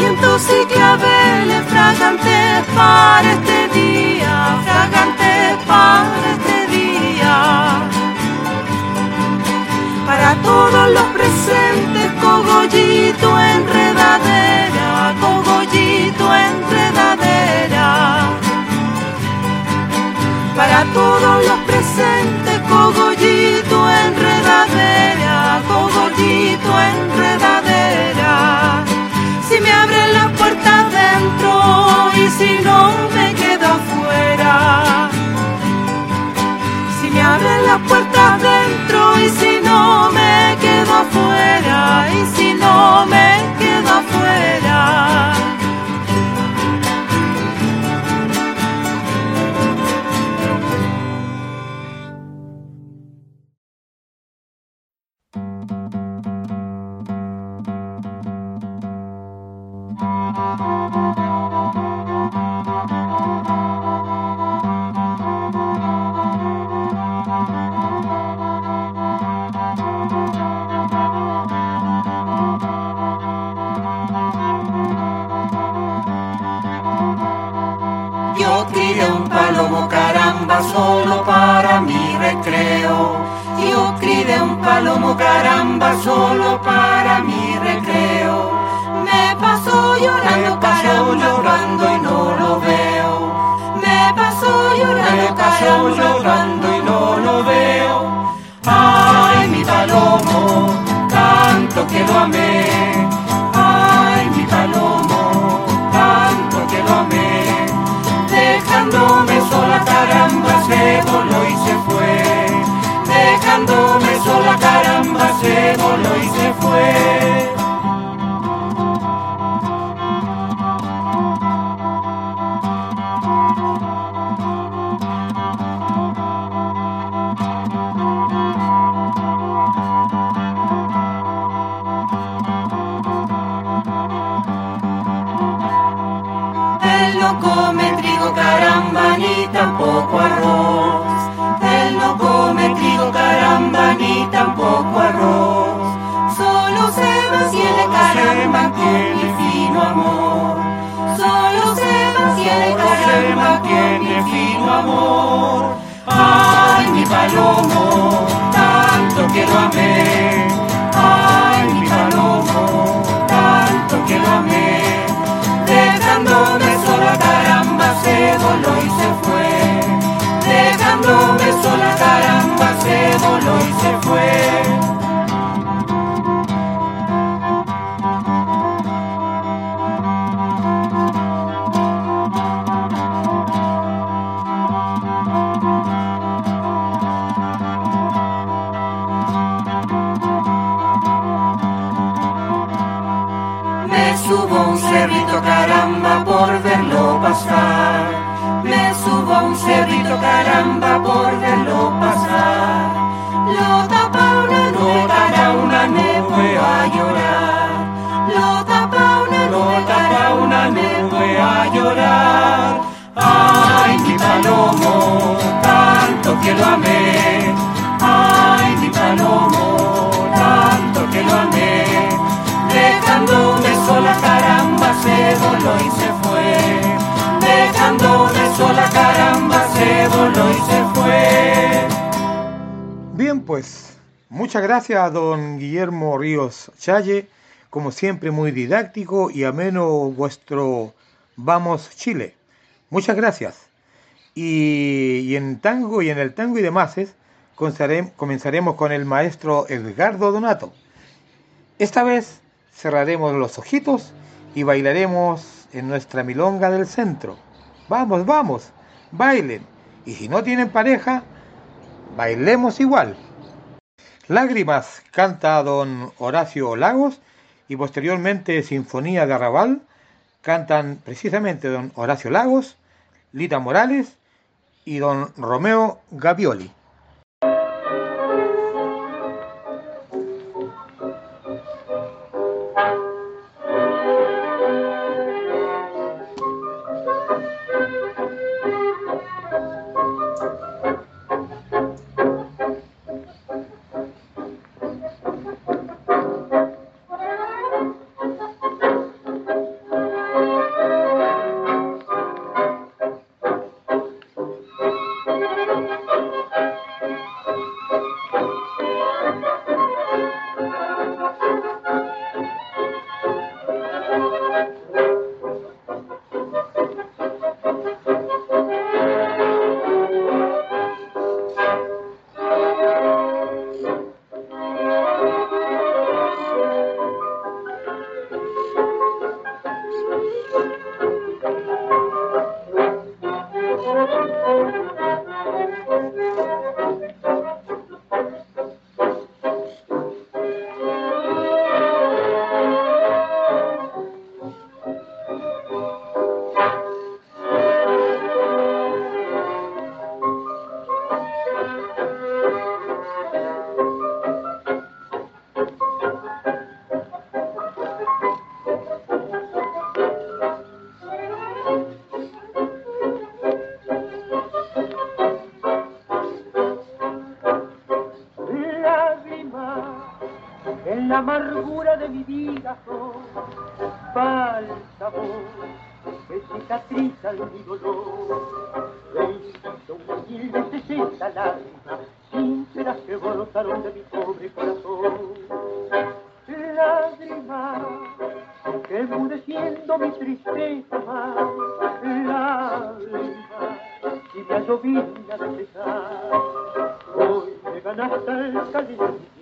Vientos y claveles fragante para este día, fragante para este día. Para todos los presentes, cogollito enredadera, cogollito enredadera. Para todos los presentes, cogollito enredadera, cogollito enredadera. Si no me quedo afuera. Si me abren las puertas dentro y si no me quedo afuera, y si no me quedo afuera. Gracias a don Guillermo Ríos Challe, como siempre muy didáctico y ameno vuestro Vamos Chile. Muchas gracias. Y, en tango y en el tango y demás comenzaremos con el maestro Edgardo Donato. Esta vez cerraremos los ojitos y bailaremos en nuestra milonga del centro. Vamos, vamos, bailen. Y si no tienen pareja, bailemos igual. Lágrimas canta don Horacio Lagos y posteriormente Sinfonía de Arrabal cantan precisamente don Horacio Lagos, Lita Morales y don Romeo Gavioli. deja la alma y me de pesar. Hoy me ganaste el.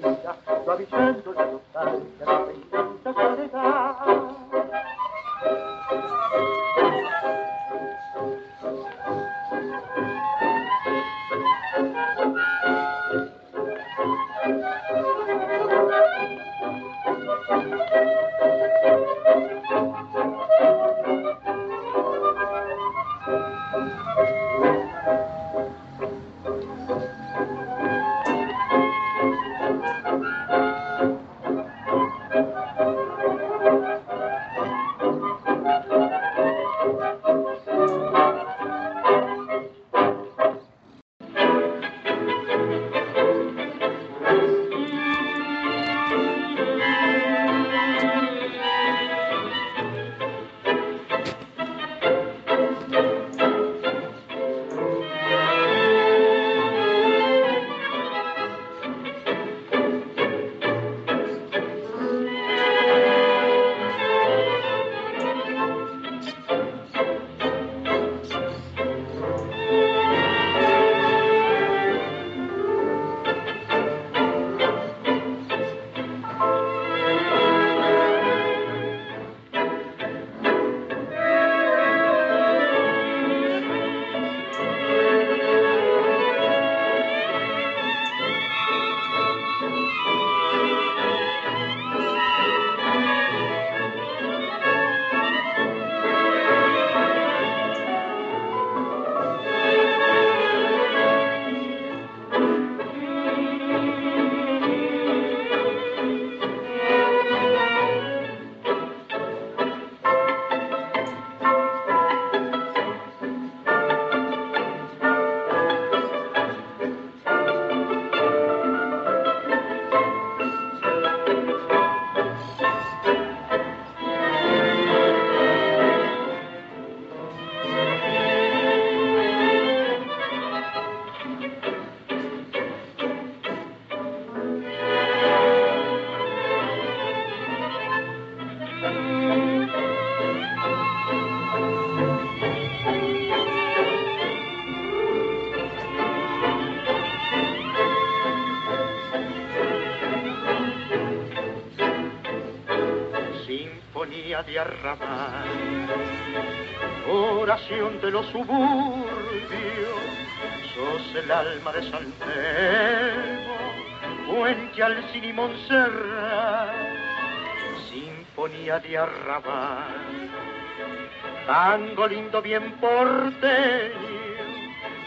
siendo bien porteño,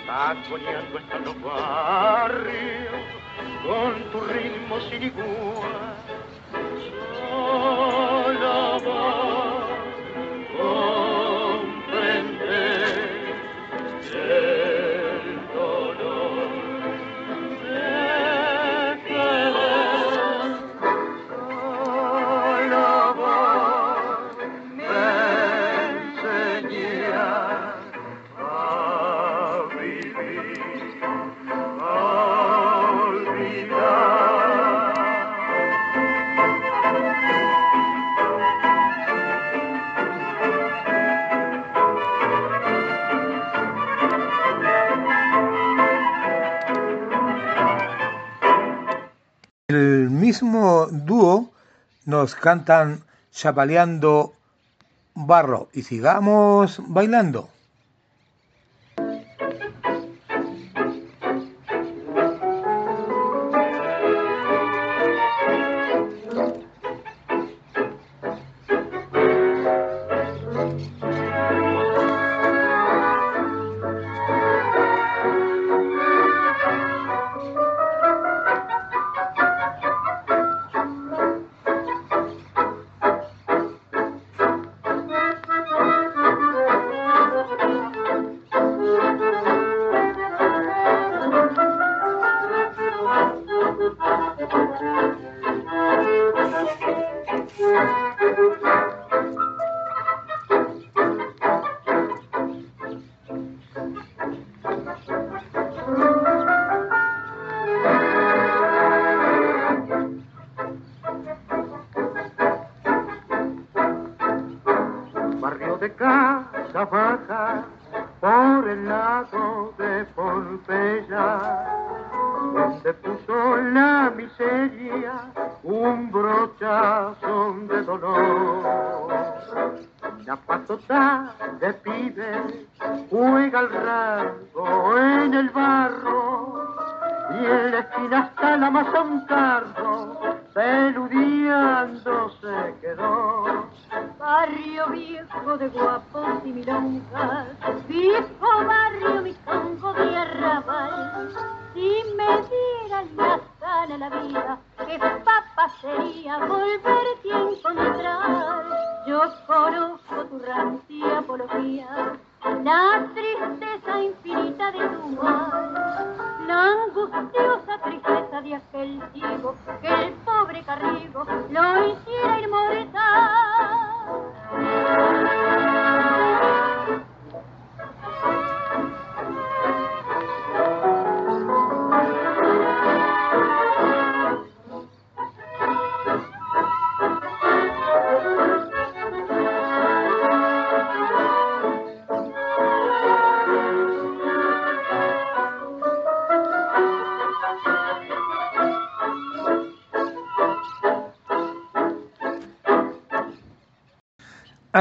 taconeando hasta los barrios con tu ritmo sin igual. Solo El mismo dúo nos cantan chapaleando barro y sigamos bailando.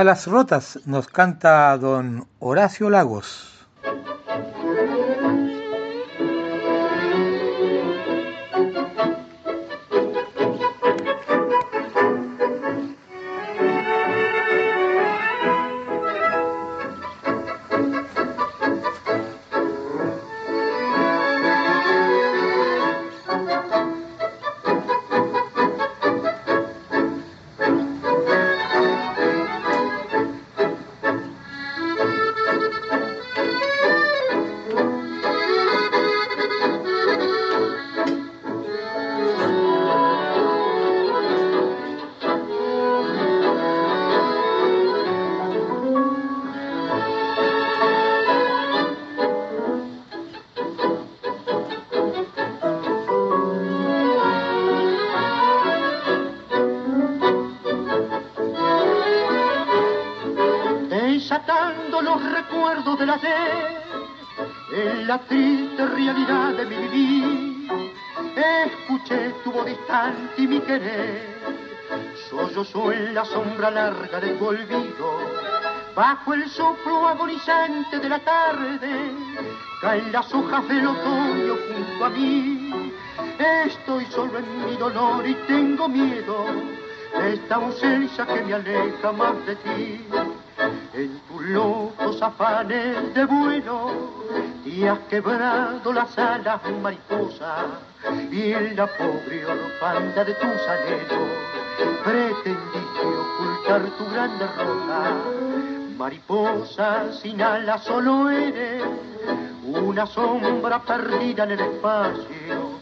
a las rotas nos canta don Horacio Lagos. querer. Sollozó en la sombra larga de tu olvido, bajo el soplo agonizante de la tarde, caen las hojas del otoño junto a mí. Estoy solo en mi dolor y tengo miedo de esta ausencia que me aleja más de ti locos afanes de vuelo, te has quebrado las alas mariposa y en la pobre orfanda de tus anhelos pretendiste ocultar tu gran derrota. Mariposa sin alas solo eres una sombra perdida en el espacio.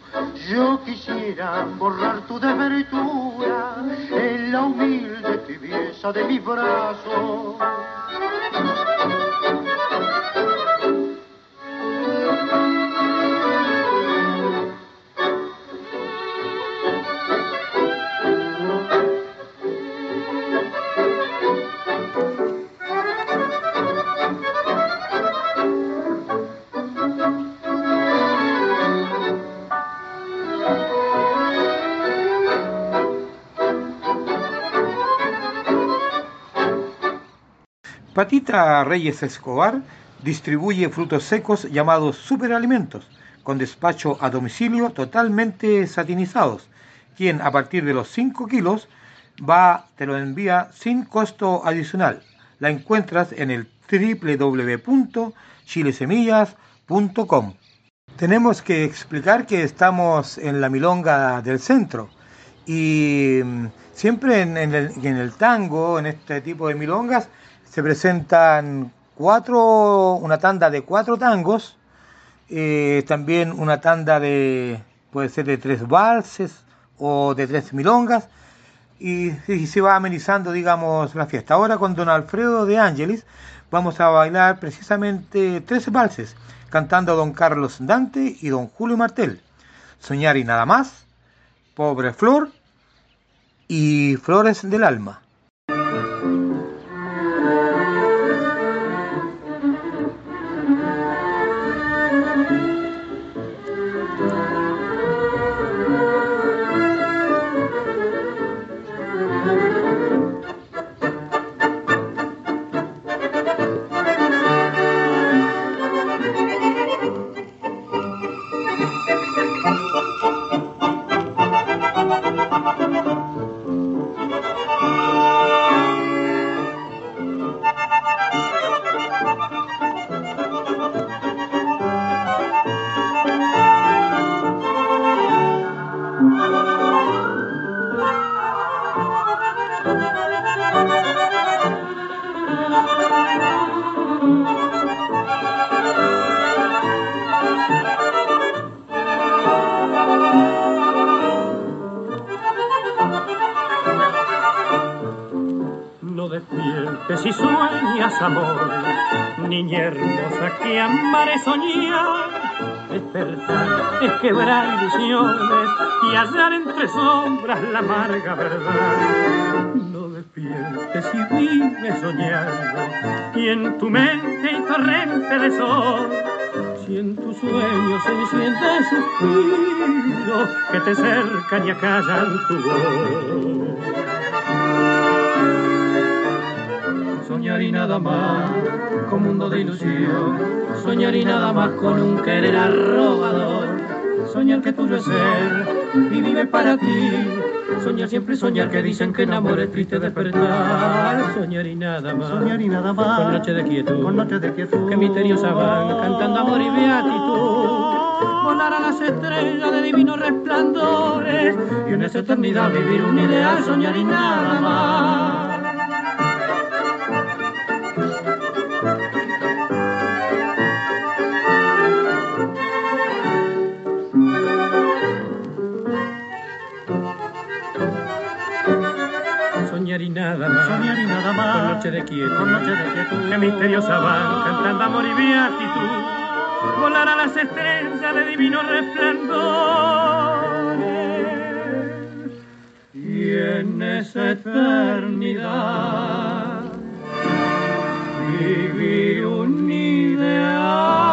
Yo quisiera borrar tu desventura en la humilde tibieza de mis brazos. Patita Reyes Escobar distribuye frutos secos llamados superalimentos, con despacho a domicilio totalmente satinizados, quien a partir de los 5 kilos va, te lo envía sin costo adicional. La encuentras en el www.chilesemillas.com. Tenemos que explicar que estamos en la milonga del centro y mm, siempre en, el tango, en este tipo de milongas, se presentan cuatro, una tanda de cuatro tangos, eh, también una tanda de, puede ser de tres valses o de tres milongas, y, se va amenizando, digamos, la fiesta. Ahora con don Alfredo de Ángeles vamos a bailar precisamente tres valses, cantando don Carlos Dante y don Julio Martel. Soñar y nada más, Pobre Flor y Flores del Alma. Si sueñas amor, niña hermosa que amaré soñar. Despertar es quebrar ilusiones y hallar entre sombras la amarga verdad. No despiertes si vives soñando y en tu mente hay torrente de sol. Si en tus sueños se enciende suspiro que te cercan y acallan tu voz. Soñar y nada más con mundo de ilusión. Soñar y nada más con un querer arrobador. Soñar que tuyo es ser y vive para ti. Soñar siempre soñar que dicen que en amor es triste despertar. Soñar y nada más. Soñar y nada más. Con noche de quietud. Con noche de quietud. Que misteriosa van cantando amor y beatitud. Volar a las estrellas de divinos resplandores. Y en esa eternidad vivir un ideal. Soñar y nada más. Soñar y nada más. Soñar y nada más. Con noche de quietud. Con noche de quietud. Que misteriosa van cantando amor y beatitud. Volar a las estrellas de divinos resplandores. Y en esa eternidad vivir un ideal.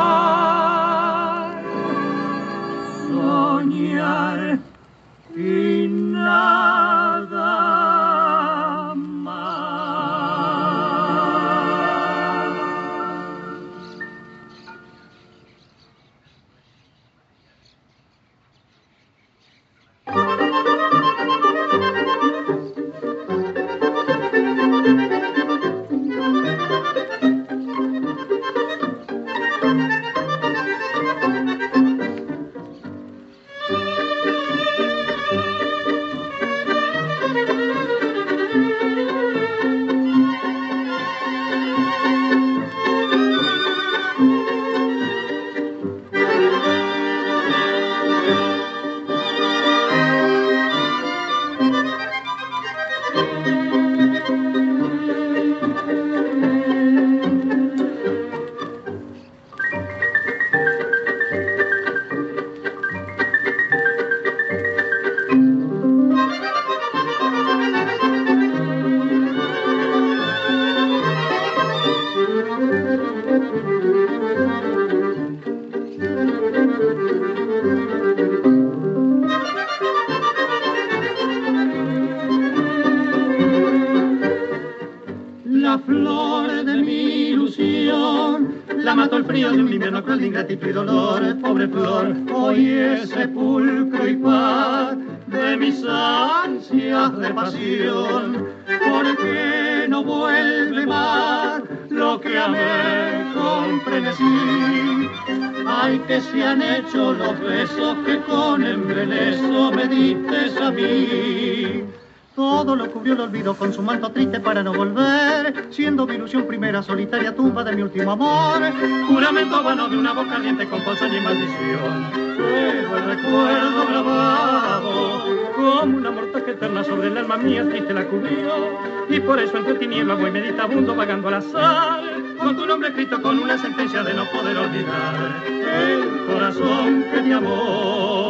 Cubrió el olvido con su manto triste para no volver, siendo mi ilusión primera solitaria tumba de mi último amor. Juramento vano de una voz caliente con ponzoña y maldición. Pero el recuerdo grabado, como una mortaja eterna sobre el alma mía triste la cubrió. Y por eso entre tinieblas voy meditabundo vagando al azar, con tu nombre escrito con una sentencia de no poder olvidar el corazón que te amó.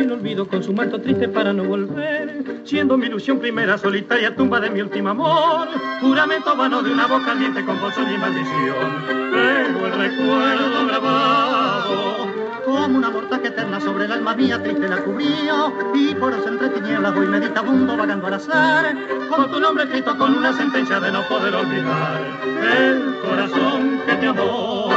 El olvido con su manto triste para no volver, siendo mi ilusión primera solitaria tumba de mi último amor, juramento vano de una voz caliente con voz y maldición, pero el recuerdo grabado como una mortaja eterna sobre el alma mía triste la cubrió y por eso entre tinieblas voy meditabundo vagando al azar con tu nombre escrito con una sentencia de no poder olvidar. El corazón que te amó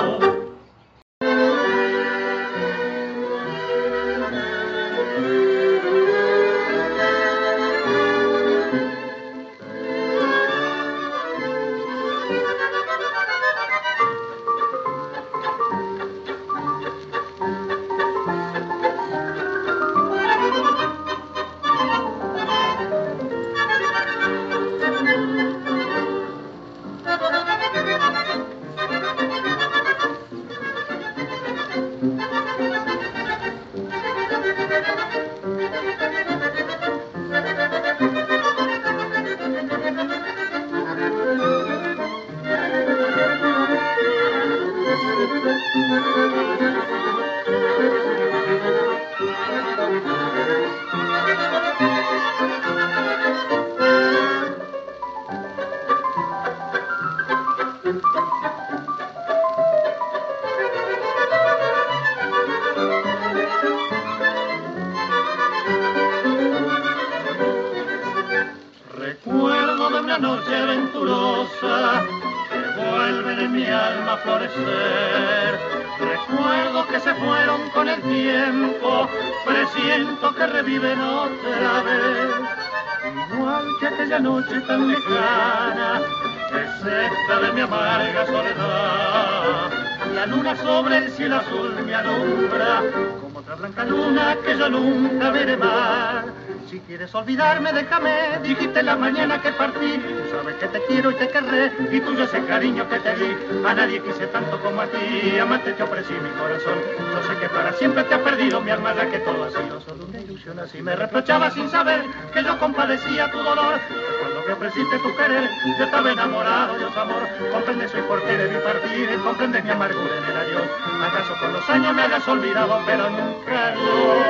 A nadie quise tanto como a ti, amante te ofrecí mi corazón. Yo sé que para siempre te ha perdido mi alma, ya que todo ha sido solo una ilusión así. Me reprochaba sin saber que yo compadecía tu dolor. Que cuando me ofreciste tu querer, yo estaba enamorado de tu amor. Comprendes hoy por qué debí partir, comprendes mi amargura en el adiós. ¿Acaso con los años me hayas olvidado, pero nunca no?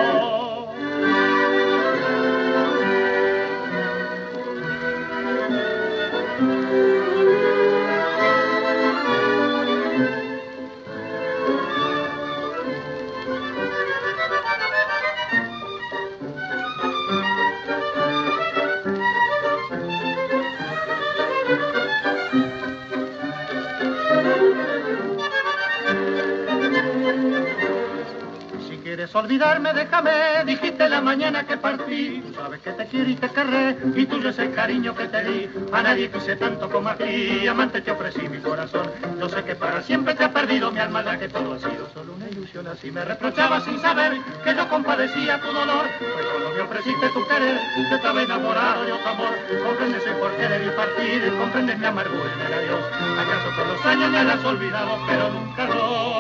Olvidarme, déjame, dijiste la mañana que partí. Sabes que te quiero y te querré, y tuyo es el cariño que te di. A nadie quise tanto como a ti, amante te ofrecí mi corazón. Yo sé que para siempre te ha perdido mi alma, ya que todo ha sido solo una ilusión así. Me reprochaba sin saber que yo compadecía tu dolor. Pues cuando me ofreciste tu querer, yo estaba enamorado de otro amor. Comprendes el por qué debí partir, comprendes mi amargura en el adiós. ¿Acaso con los años me hayas olvidado, pero nunca no?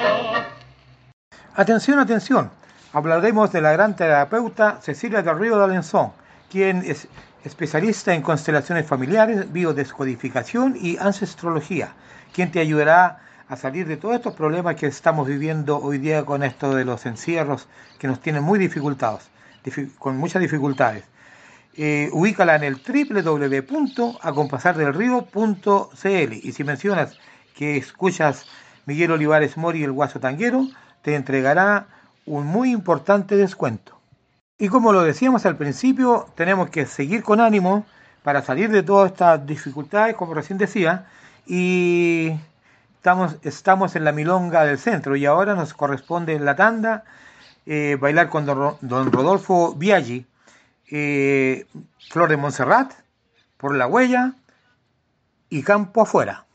Atención, atención. Hablaremos de la gran terapeuta Cecilia del Río de Alenzón, quien es especialista en constelaciones familiares, biodescodificación y ancestrología, quien te ayudará a salir de todos estos problemas que estamos viviendo hoy día con esto de los encierros que nos tienen muy dificultados, difi- con muchas dificultades. Eh, ubícala en el www.acompasardelrío.cl y si mencionas que escuchas Miguel Olivares Mori, el guaso tanguero, te entregará un muy importante descuento. Y como lo decíamos al principio, tenemos que seguir con ánimo para salir de todas estas dificultades, como recién decía, y estamos, estamos en la milonga del centro y ahora nos corresponde en la tanda eh, bailar con don, Rodolfo Viaggi, eh, Flor de Montserrat, por la huella y campo afuera.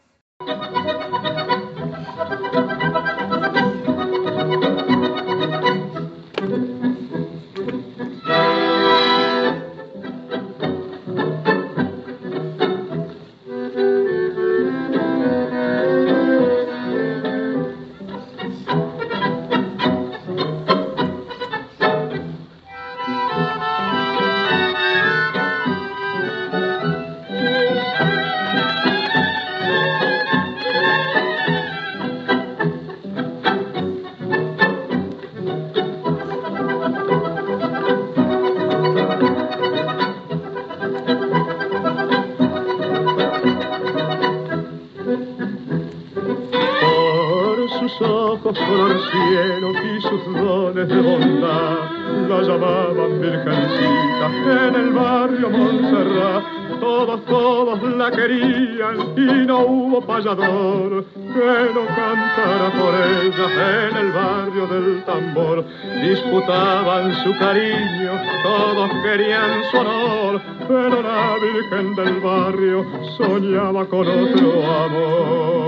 Hubo payador que no cantara por ella en el barrio del tambor. Disputaban su cariño, todos querían su honor, pero la Virgen del barrio soñaba con otro amor.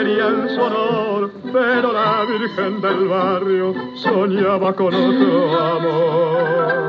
Querían su honor, pero la Virgen del barrio soñaba con otro amor.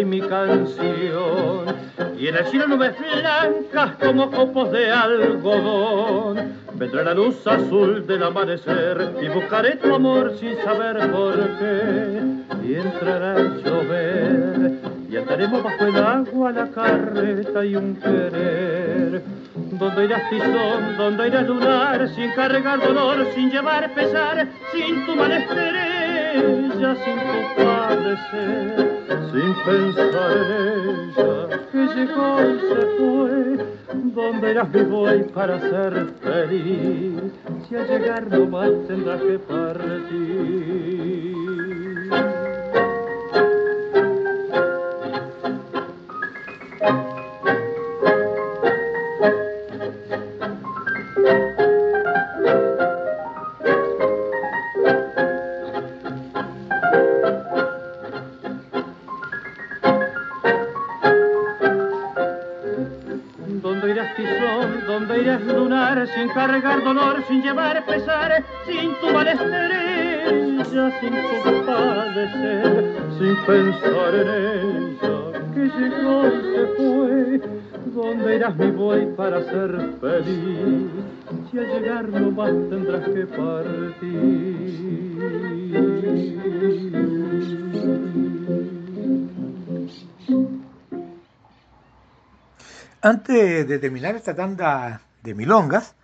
Y mi canción. Y en el cielo nubes blancas como copos de algodón. Vendrá la luz azul del amanecer y buscaré tu amor sin saber por qué. Y entrará a llover y andaremos bajo el agua la carreta y un querer. Donde irás tizón, donde irás lunar, sin cargar dolor, sin llevar pesar, sin tu malestar ella sin compadecer, sin pensar en ella que llegó y se fue. Donde eras mi voy para ser feliz? Si al llegar no más tendrás que partir. Cargar dolor, sin llevar pesar, sin tu estrella, sin tu padecer, sin pensar en ella que llegó se fue. ¿Dónde irás mi buey para ser feliz? Si al llegar no más tendrás que partir. Antes de terminar esta tanda de milongas,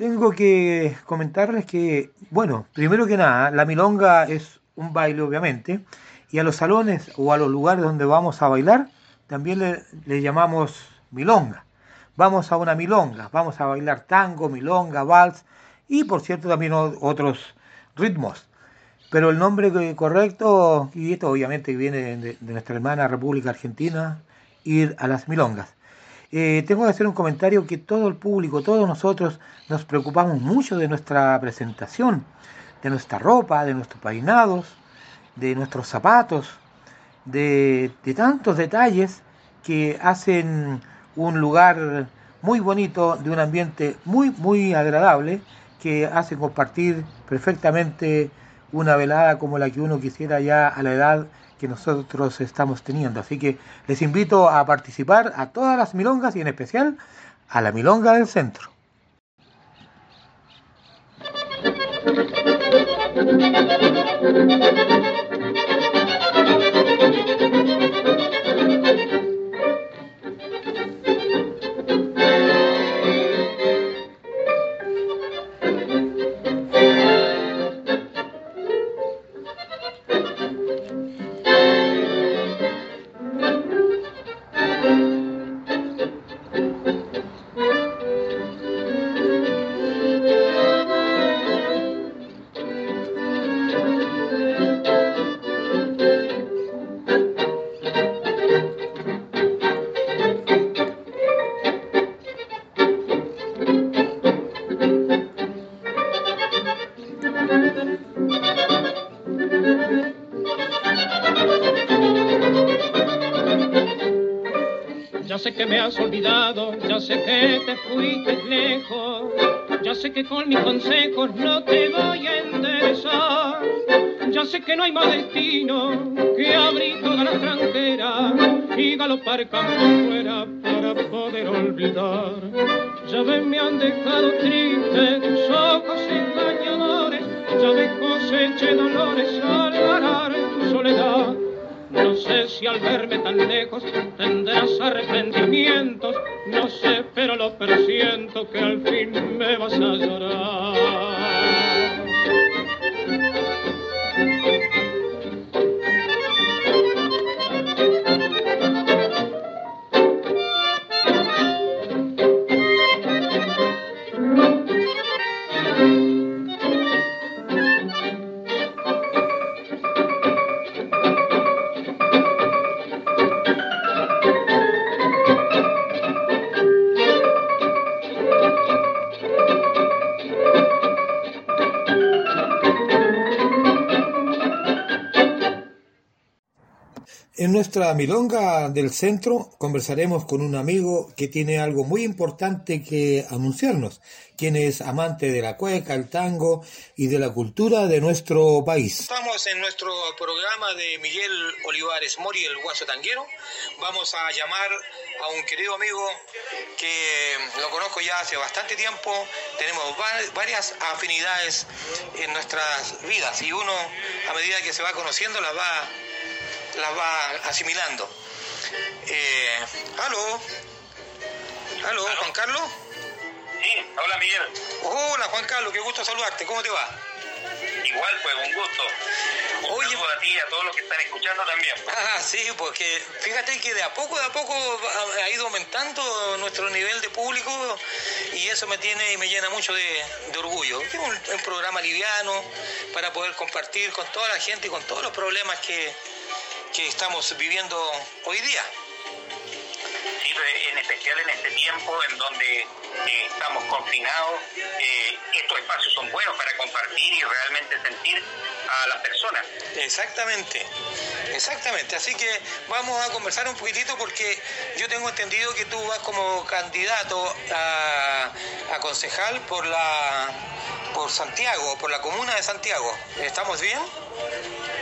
tengo que comentarles que, bueno, primero que nada, la milonga es un baile obviamente, y a los salones o a los lugares donde vamos a bailar, también le, llamamos milonga. Vamos a una milonga, vamos a bailar tango, milonga, vals y por cierto también otros ritmos. Pero el nombre correcto, y esto obviamente viene de nuestra hermana República Argentina, ir a las milongas. Eh, tengo que hacer un comentario que todo el público, todos nosotros nos preocupamos mucho de nuestra presentación, de nuestra ropa, de nuestros peinados, de nuestros zapatos, de, tantos detalles que hacen un lugar muy bonito, de un ambiente muy, muy agradable, que hace compartir perfectamente una velada como la que uno quisiera ya a la edad que nosotros estamos teniendo. Así que les invito a participar a todas las milongas y en especial a la milonga del centro. con mis consejos no te voy a enderezar. Ya sé que no hay más destino que abrir toda la tranquera y galopar campo fuera para poder olvidar. Ya ves, me han dejado nuestra milonga del centro conversaremos con un amigo que tiene algo muy importante que anunciarnos, quien es amante de la cueca, el tango y de la cultura de nuestro país. Estamos en nuestro programa de Miguel Olivares Mori, el guaso tanguero. Vamos a llamar a un querido amigo que lo conozco ya hace bastante tiempo, tenemos varias afinidades en nuestras vidas y uno a medida que se va conociendo las va las va asimilando. Eh, ¿Aló? ¿Aló, Juan Carlos? Sí, hola Miguel. Hola Juan Carlos, qué gusto saludarte, ¿cómo te va? Igual, pues, un gusto. Un Oye, a ti y a todos los que están escuchando también. Pues. Ah, sí, porque fíjate que de a poco, de a poco ha ido aumentando nuestro nivel de público y eso me tiene y me llena mucho de, orgullo. Es un, un programa liviano para poder compartir con toda la gente y con todos los problemas que, que estamos viviendo hoy día. Sí, en especial en este tiempo en donde eh, estamos confinados, eh, estos espacios son buenos para compartir y realmente sentir a las personas. Exactamente, exactamente. Así que vamos a conversar un poquitito porque yo tengo entendido que tú vas como candidato a, a concejal por la por Santiago, por la comuna de Santiago. ¿Estamos bien?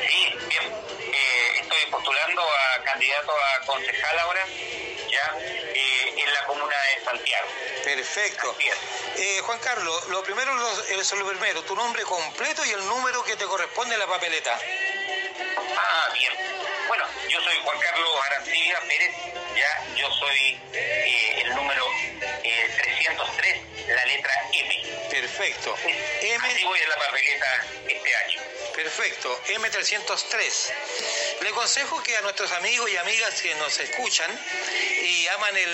Sí, bien. Eh, estoy postulando a candidato a concejal ahora, ya, eh, en la comuna de Santiago. Perfecto. Eh, Juan Carlos, lo primero es lo primero, tu nombre completo y el número que te corresponde en la papeleta. Ah, bien. Bueno, yo soy Juan Carlos Arancibia Pérez, ya, yo soy eh, el número eh, 303, la letra M. Perfecto. M. Así voy en la papeleta este año. Perfecto, M303. Le aconsejo que a nuestros amigos y amigas que nos escuchan y aman el,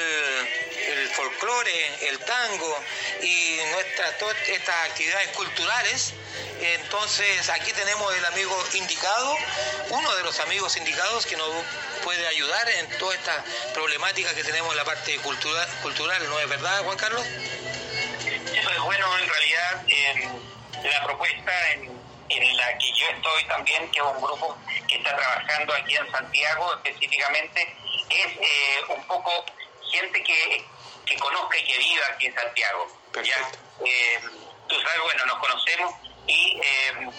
el folclore, el tango y nuestras todas estas actividades culturales, entonces aquí tenemos el amigo indicado, uno de los amigos indicados que nos puede ayudar en toda esta problemática que tenemos en la parte cultural, cultural ¿no es verdad, Juan Carlos? Eso es bueno, en realidad, la propuesta en la que yo estoy también, que es un grupo que está trabajando aquí en Santiago específicamente, es eh, un poco gente que, que conozca y que viva aquí en Santiago. ¿ya? Eh, tú sabes, bueno, nos conocemos y eh,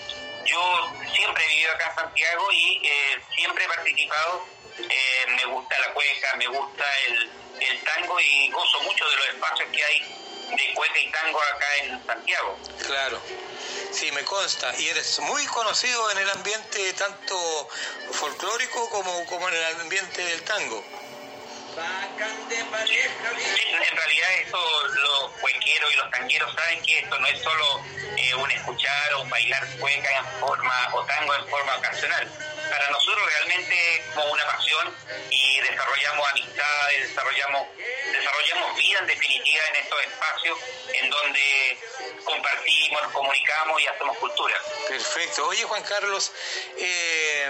yo siempre he vivido acá en Santiago y eh, siempre he participado. Eh, me gusta la cueca, me gusta el, el tango y gozo mucho de los espacios que hay de cueca y tango acá en Santiago. Claro, sí, me consta. Y eres muy conocido en el ambiente tanto folclórico como, como en el ambiente del tango. En realidad eso los cuequeros y los tangueros saben que esto no es solo eh, un escuchar o un bailar cueca en forma o tango en forma ocasional. Para nosotros realmente como una pasión y desarrollamos amistades, desarrollamos, desarrollamos vida en definitiva en estos espacios en donde compartimos, nos comunicamos y hacemos cultura. Perfecto. Oye Juan Carlos, eh,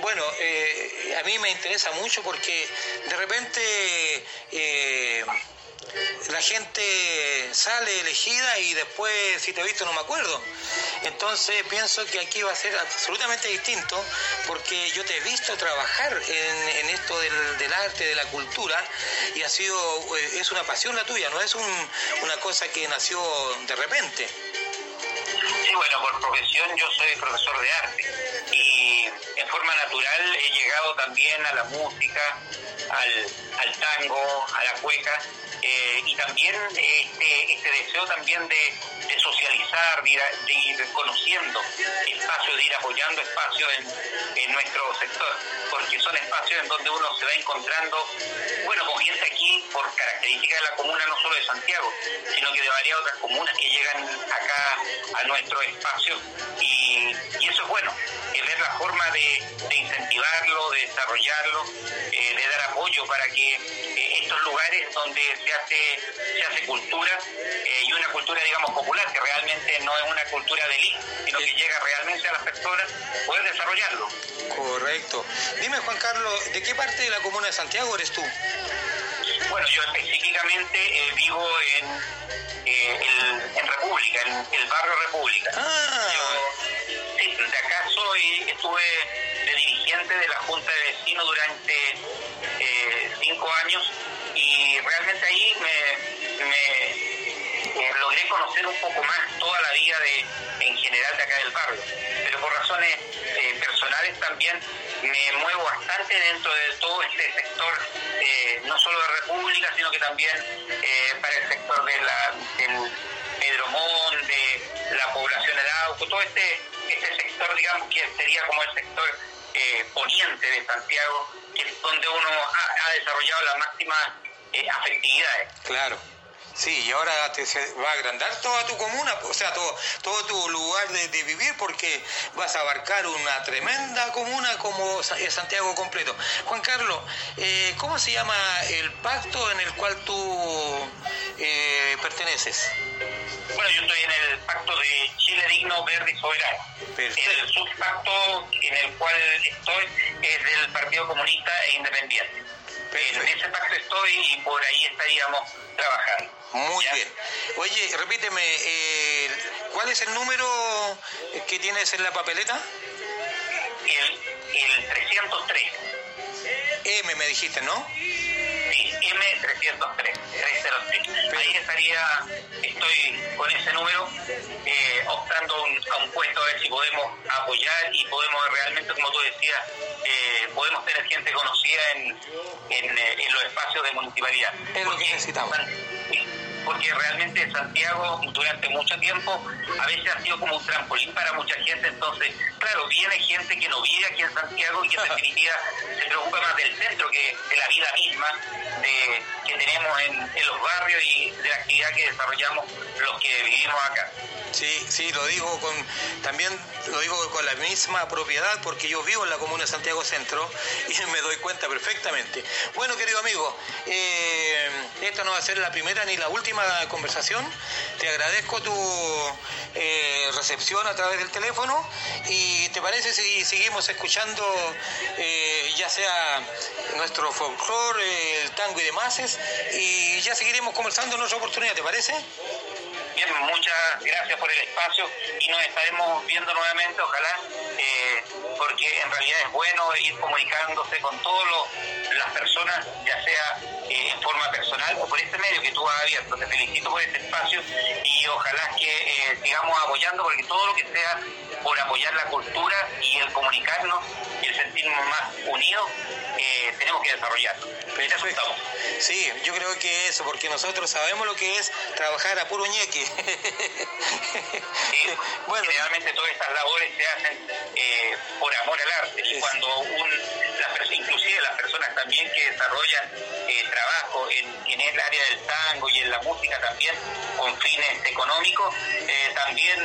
bueno, eh, a mí me interesa mucho porque de repente eh, la gente sale elegida y después, si te he visto, no me acuerdo. Entonces pienso que aquí va a ser absolutamente distinto porque yo te he visto trabajar en, en esto del, arte, de la cultura y ha sido, eh, es una pasión la tuya, no es un, una cosa que nació de repente. Sí, bueno, por profesión yo soy profesor de arte y en forma natural he llegado también a la música, al tango, a la cueca eh, y también este, este deseo también de, socializar, de ir, ir, conociendo espacios, de ir apoyando espacios en, nuestro sector, porque son espacios en donde uno se va encontrando, bueno, con gente aquí por características de la comuna, no solo de Santiago, sino que de varias otras comunas que llegan acá a nuestro espacio. Y, eso es bueno, es ver la forma de, de incentivarlo, de desarrollarlo, eh, de dar apoyo para que eh, estos lugares donde se hace, se hace cultura eh, y una cultura, digamos, popular, que realmente no es una cultura de elite, sino que llega realmente a las personas, poder desarrollarlo. Correcto. Dime, Juan Carlos, ¿de qué parte de la comuna de Santiago eres tú? Bueno, yo específicamente eh, vivo en, eh, el, en República, en el barrio República. Ah. Yo, sí, de acá soy, estuve de dirigente de la Junta de Vecinos durante eh, cinco años realmente ahí me, me eh, logré conocer un poco más toda la vida de en general de acá del barrio. Pero por razones eh, personales también me muevo bastante dentro de todo este sector eh, no solo de República sino que también eh, para el sector de la, del Pedromón de la población de Arauco todo este, este sector digamos que sería como el sector poniente de Santiago que es donde uno ha, desarrollado las máximas afectividades claro Sí, y ahora te, se va a agrandar toda tu comuna, o sea, todo, todo tu lugar de, de, vivir, porque vas a abarcar una tremenda comuna como es Santiago completo. Juan Carlos, eh, ¿cómo se llama el pacto en el cual tú eh, perteneces? Bueno, yo estoy en el pacto de Chile Digno, Verde y Soberano. Perfecto. El subpacto en el cual estoy es del Partido Comunista e Independiente. En ese pacto estoy y por ahí estaríamos trabajando. Muy bien. Oye, repíteme, eh, ¿cuál es el número que tienes en la papeleta? El, el 303. M me dijiste, ¿no? Sí, M303, 303. Ahí estaría, estoy con ese número, eh, optando un, a un puesto a ver si podemos apoyar y podemos realmente, como tú decías, eh, podemos tener gente conocida en, en, eh, en los espacios de municipalidad. Es lo que necesitamos. Porque realmente Santiago durante mucho tiempo a veces ha sido como un trampolín para mucha gente, entonces, claro, viene gente que no vive aquí en Santiago y que en definitiva se preocupa más del centro que de la vida misma que tenemos en, en los barrios y de la actividad que desarrollamos los que vivimos acá. Sí, sí, lo digo con también lo digo con la misma propiedad porque yo vivo en la comuna de Santiago Centro y me doy cuenta perfectamente. Bueno, querido amigo, eh, esta no va a ser la primera ni la última conversación. Te agradezco tu eh, recepción a través del teléfono y te parece si seguimos escuchando eh, ya sea nuestro folclore, el tango y demás y ya seguiremos conversando en otra oportunidad, ¿te parece? Bien, muchas gracias por el espacio y nos estaremos viendo nuevamente, ojalá, eh, porque en realidad es bueno ir comunicándose con todas las personas, ya sea eh, en forma personal o por este medio que tú has abierto. Te felicito por este espacio y ojalá que eh, sigamos apoyando, porque todo lo que sea por apoyar la cultura y el comunicarnos y el sentirnos más unidos, tenemos que estamos. Sí, yo creo que eso, porque nosotros sabemos lo que es trabajar a puro ñeque. Sí, bueno, generalmente todas estas labores se hacen eh, por amor al arte. Y cuando un, la, inclusive las personas también que desarrollan eh, trabajo en, en, el área del tango y en la música también con fines económicos, eh, también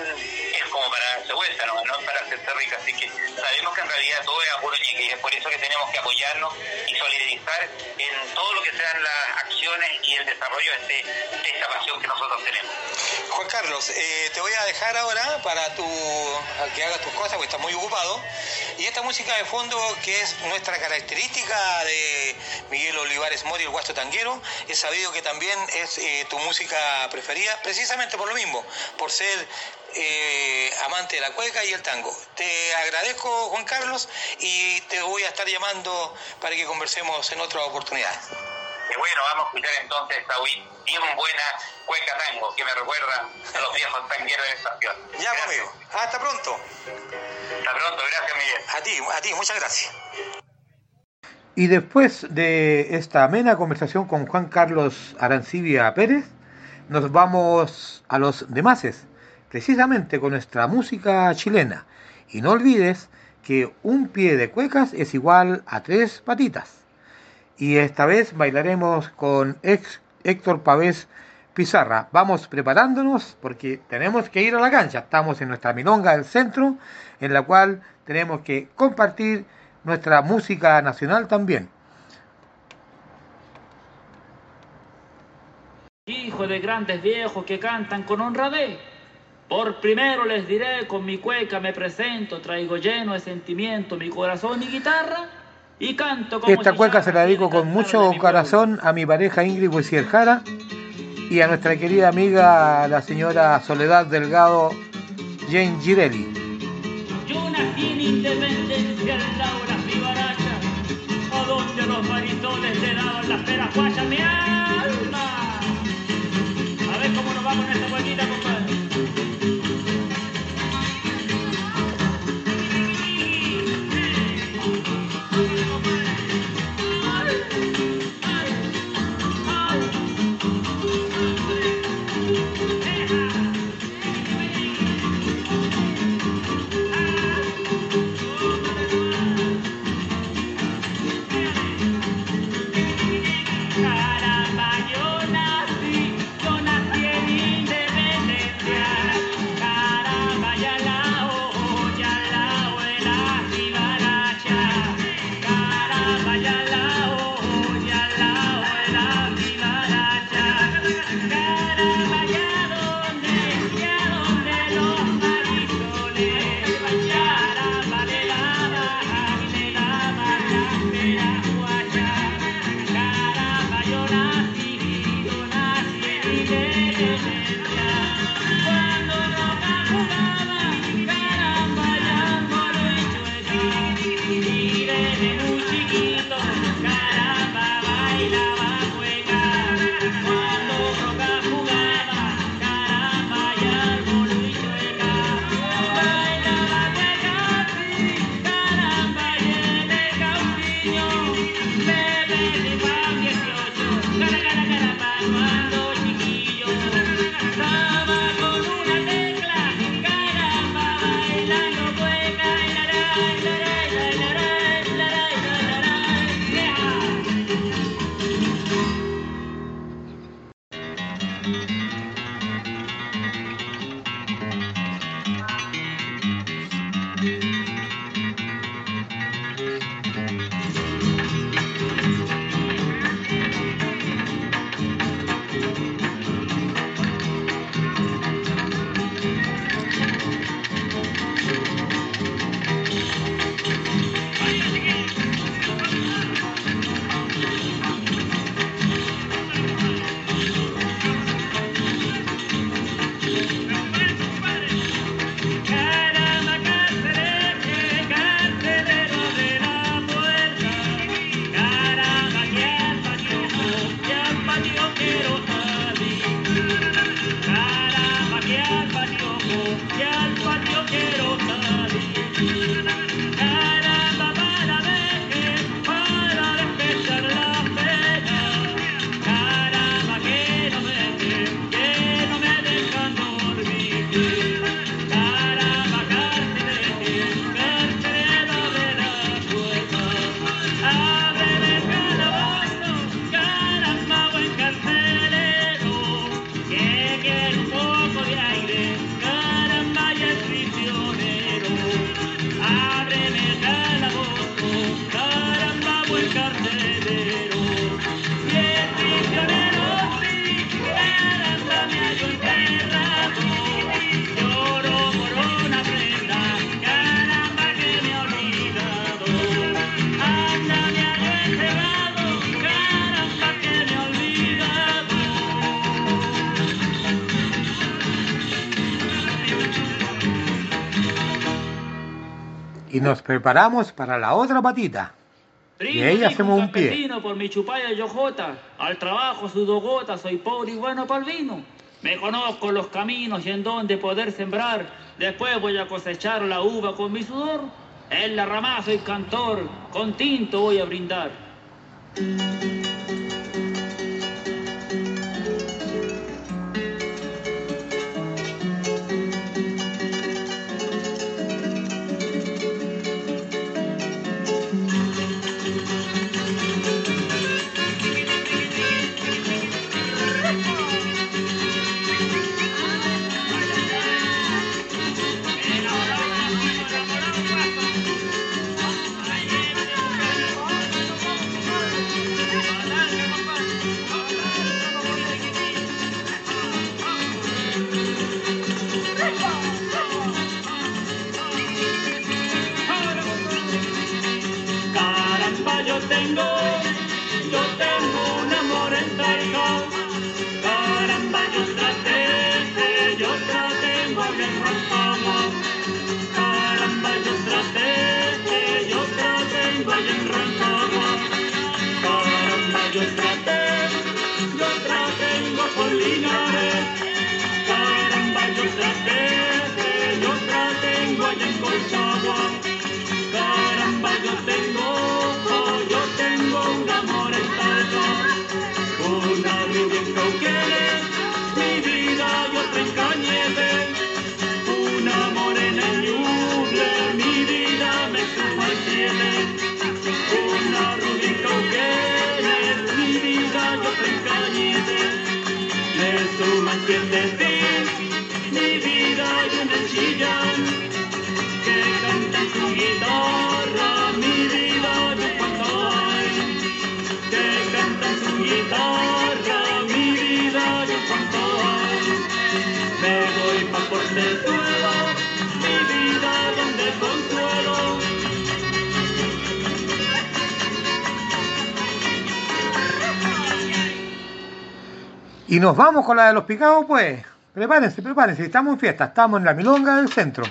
es como para darse vuelta, no, no es para hacerse rica, así que sabemos que en realidad todo es a puro ñeque y es por eso que tenemos que apoyarnos y solidarizar en todo lo que sean las acciones y el desarrollo de, este, de esta pasión que nosotros tenemos. Juan Carlos, eh, te voy a dejar ahora para tu, que hagas tus cosas, porque estás muy ocupado. Y esta música de fondo, que es nuestra característica de Miguel Olivares Mori, el Guasto Tanguero, he sabido que también es eh, tu música preferida, precisamente por lo mismo, por ser eh, amante de la cueca y el tango. Te agradezco, Juan Carlos, y te voy a estar llamando para que conversemos en otra oportunidad. Y bueno, vamos a escuchar entonces esta bien buena cueca tango que me recuerda a los viejos tangueros de la estación. Ya, conmigo. Hasta pronto. Hasta pronto, gracias Miguel. A ti, a ti, muchas gracias. Y después de esta amena conversación con Juan Carlos Arancibia Pérez, nos vamos a los demases, precisamente con nuestra música chilena. Y no olvides que un pie de cuecas es igual a tres patitas. Y esta vez bailaremos con Héctor Pavés Pizarra. Vamos preparándonos porque tenemos que ir a la cancha. Estamos en nuestra milonga del centro, en la cual tenemos que compartir nuestra música nacional también. Hijo de grandes viejos que cantan con honradez. Por primero les diré, con mi cueca me presento, traigo lleno de sentimiento mi corazón y guitarra, y canto como Esta cueca se la dedico con mucho corazón a mi pareja Ingrid Huesier Jara y a nuestra querida amiga la señora Soledad Delgado Jane Girelli. Yo nací en Independencia, en Laura los marisones le daban las peras guayas, mi alma. A ver cómo nos vamos en esta cuequita, compadre. Y nos preparamos para la otra patita. y ahí hacemos un pie. por mi chupalla yojota, al trabajo su dogota, soy pobre y bueno para el vino. Me conozco los caminos y en donde poder sembrar, después voy a cosechar la uva con mi sudor. En la rama soy cantor, con tinto voy a brindar. yo traté, yo traté y no collinaré. Caramba, yo traté, yo traté en Guayacolchagua. Caramba, yo tengo desde Y nos vamos con la de los picados, pues. Prepárense, prepárense. Estamos en fiesta, estamos en la milonga del centro.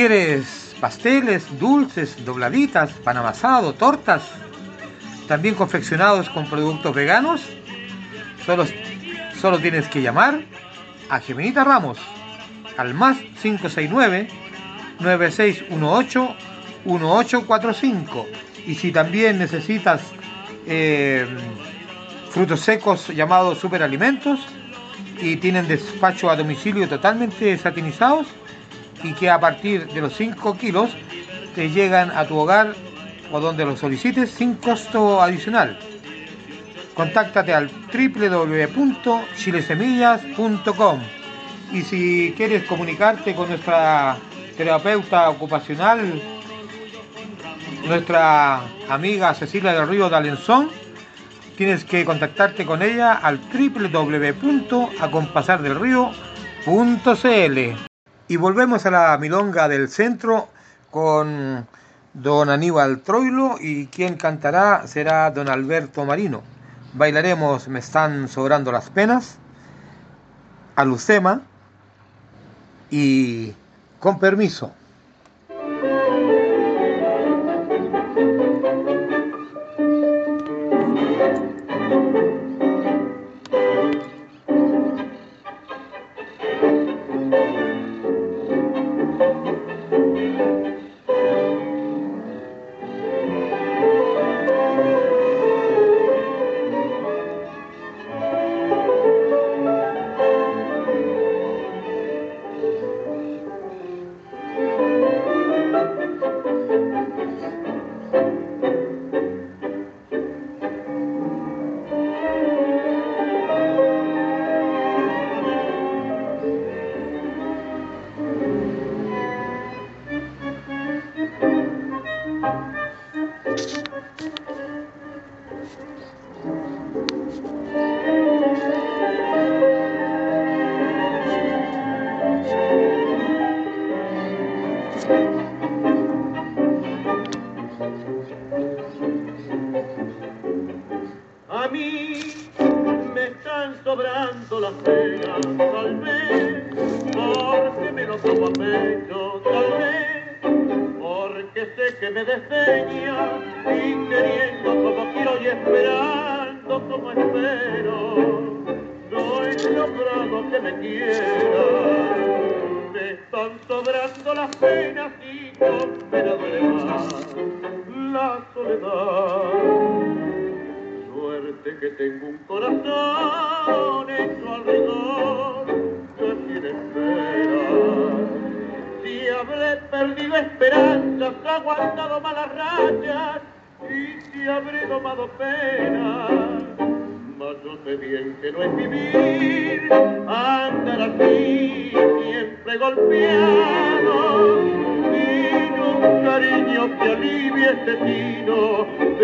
¿Quieres pasteles, dulces, dobladitas, pan amasado, tortas? También confeccionados con productos veganos. Solo, solo tienes que llamar a Geminita Ramos al más 569 9618 1845. Y si también necesitas eh, frutos secos llamados superalimentos y tienen despacho a domicilio totalmente satinizados, y que a partir de los 5 kilos te llegan a tu hogar o donde lo solicites sin costo adicional. Contáctate al www.chilesemillas.com y si quieres comunicarte con nuestra terapeuta ocupacional, nuestra amiga Cecilia del Río de Alenzón, tienes que contactarte con ella al www.acompasardelrío.cl. Y volvemos a la milonga del centro con don Aníbal Troilo y quien cantará será don Alberto Marino. Bailaremos Me están sobrando las penas, a Lucema y con permiso.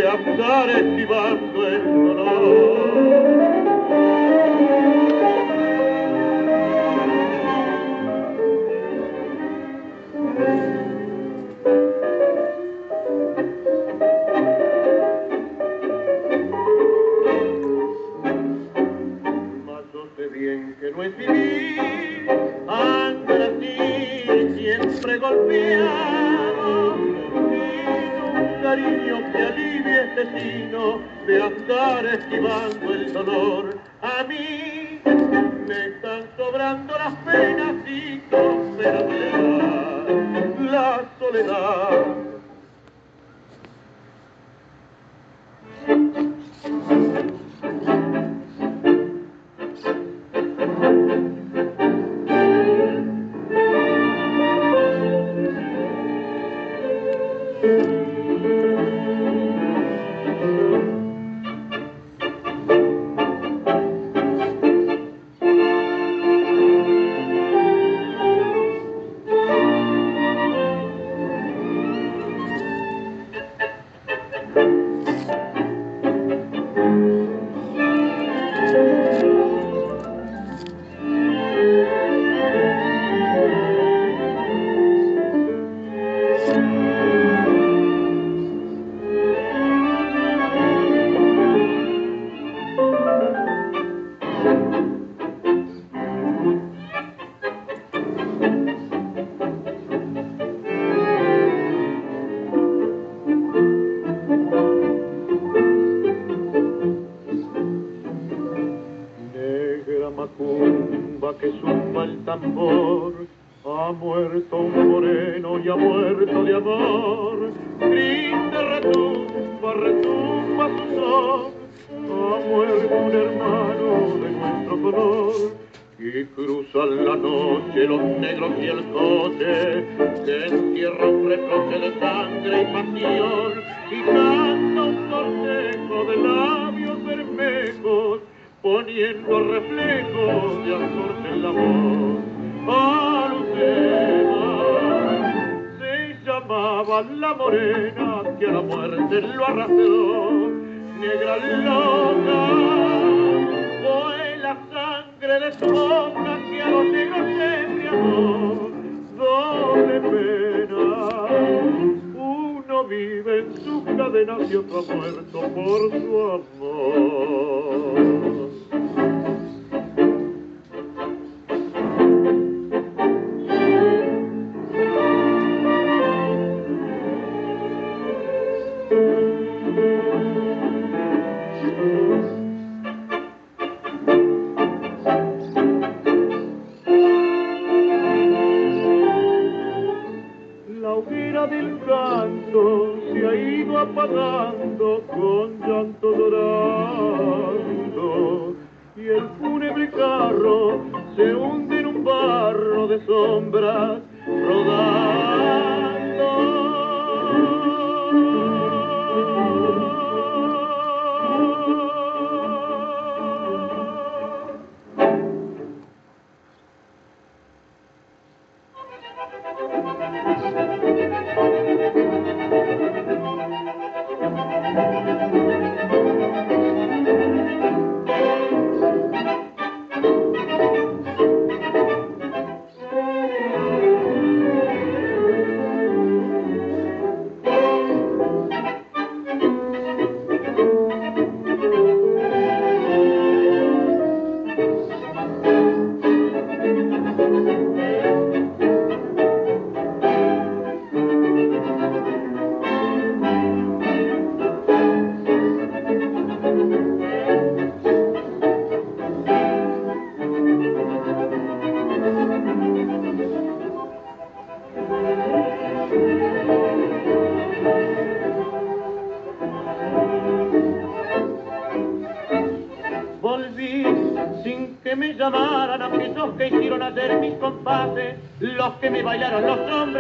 andar esquivando el dolor.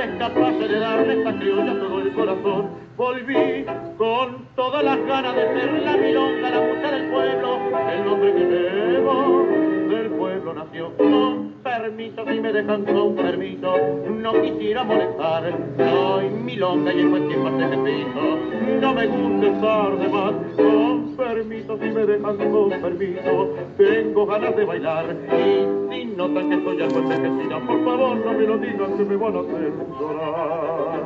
es capaz de darle esta criolla todo el corazón. Volví con todas las ganas de ser la milonga, la mucha del pueblo, el nombre que debo del pueblo nació. Con permiso, si me dejan con permiso, no quisiera molestar. Soy milonga y en cualquier parte que piso, no me gusta estar de más. Con permiso, si me dejan con permiso, tengo ganas de bailar y si no tan que estoy algo envejecida, por favor, no me lo digas que me van a hacer llorar.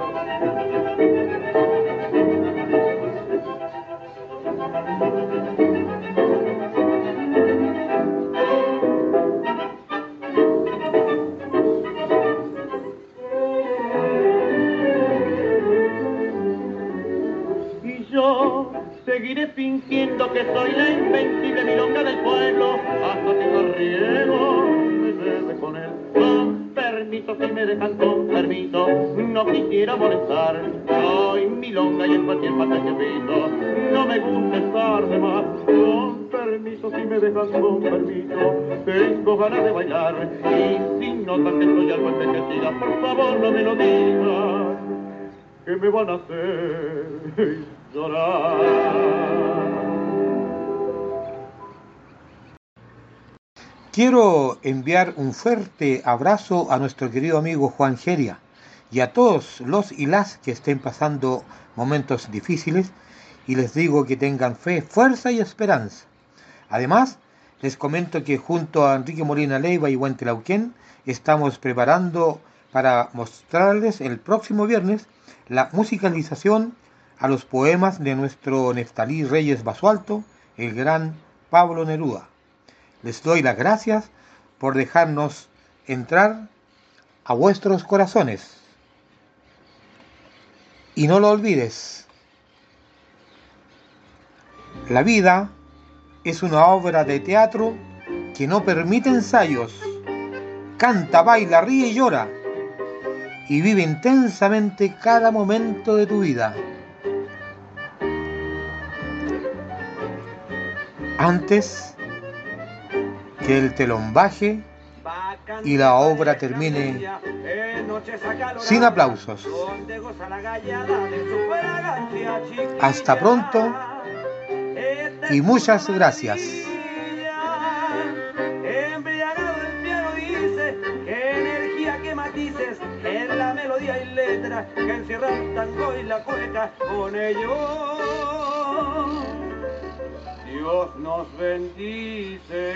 De bailar. Y que estoy algo por favor no me lo digan, que me van a hacer llorar. Quiero enviar un fuerte abrazo a nuestro querido amigo Juan Geria y a todos los y las que estén pasando momentos difíciles y les digo que tengan fe, fuerza y esperanza. Además, les comento que junto a Enrique Molina Leiva y Huentelauquén estamos preparando para mostrarles el próximo viernes la musicalización a los poemas de nuestro Neftalí Reyes Basualto, el gran Pablo Neruda. Les doy las gracias por dejarnos entrar a vuestros corazones. Y no lo olvides, la vida es una obra de teatro que no permite ensayos. Canta, baila, ríe y llora. Y vive intensamente cada momento de tu vida. Antes que el telón baje y la obra termine sin aplausos. Hasta pronto y muchas gracias. Embriagado el piano dice, energía, qué matices, en la melodía y letra que encierra el tango y la cueca con ellos. Dios nos bendice.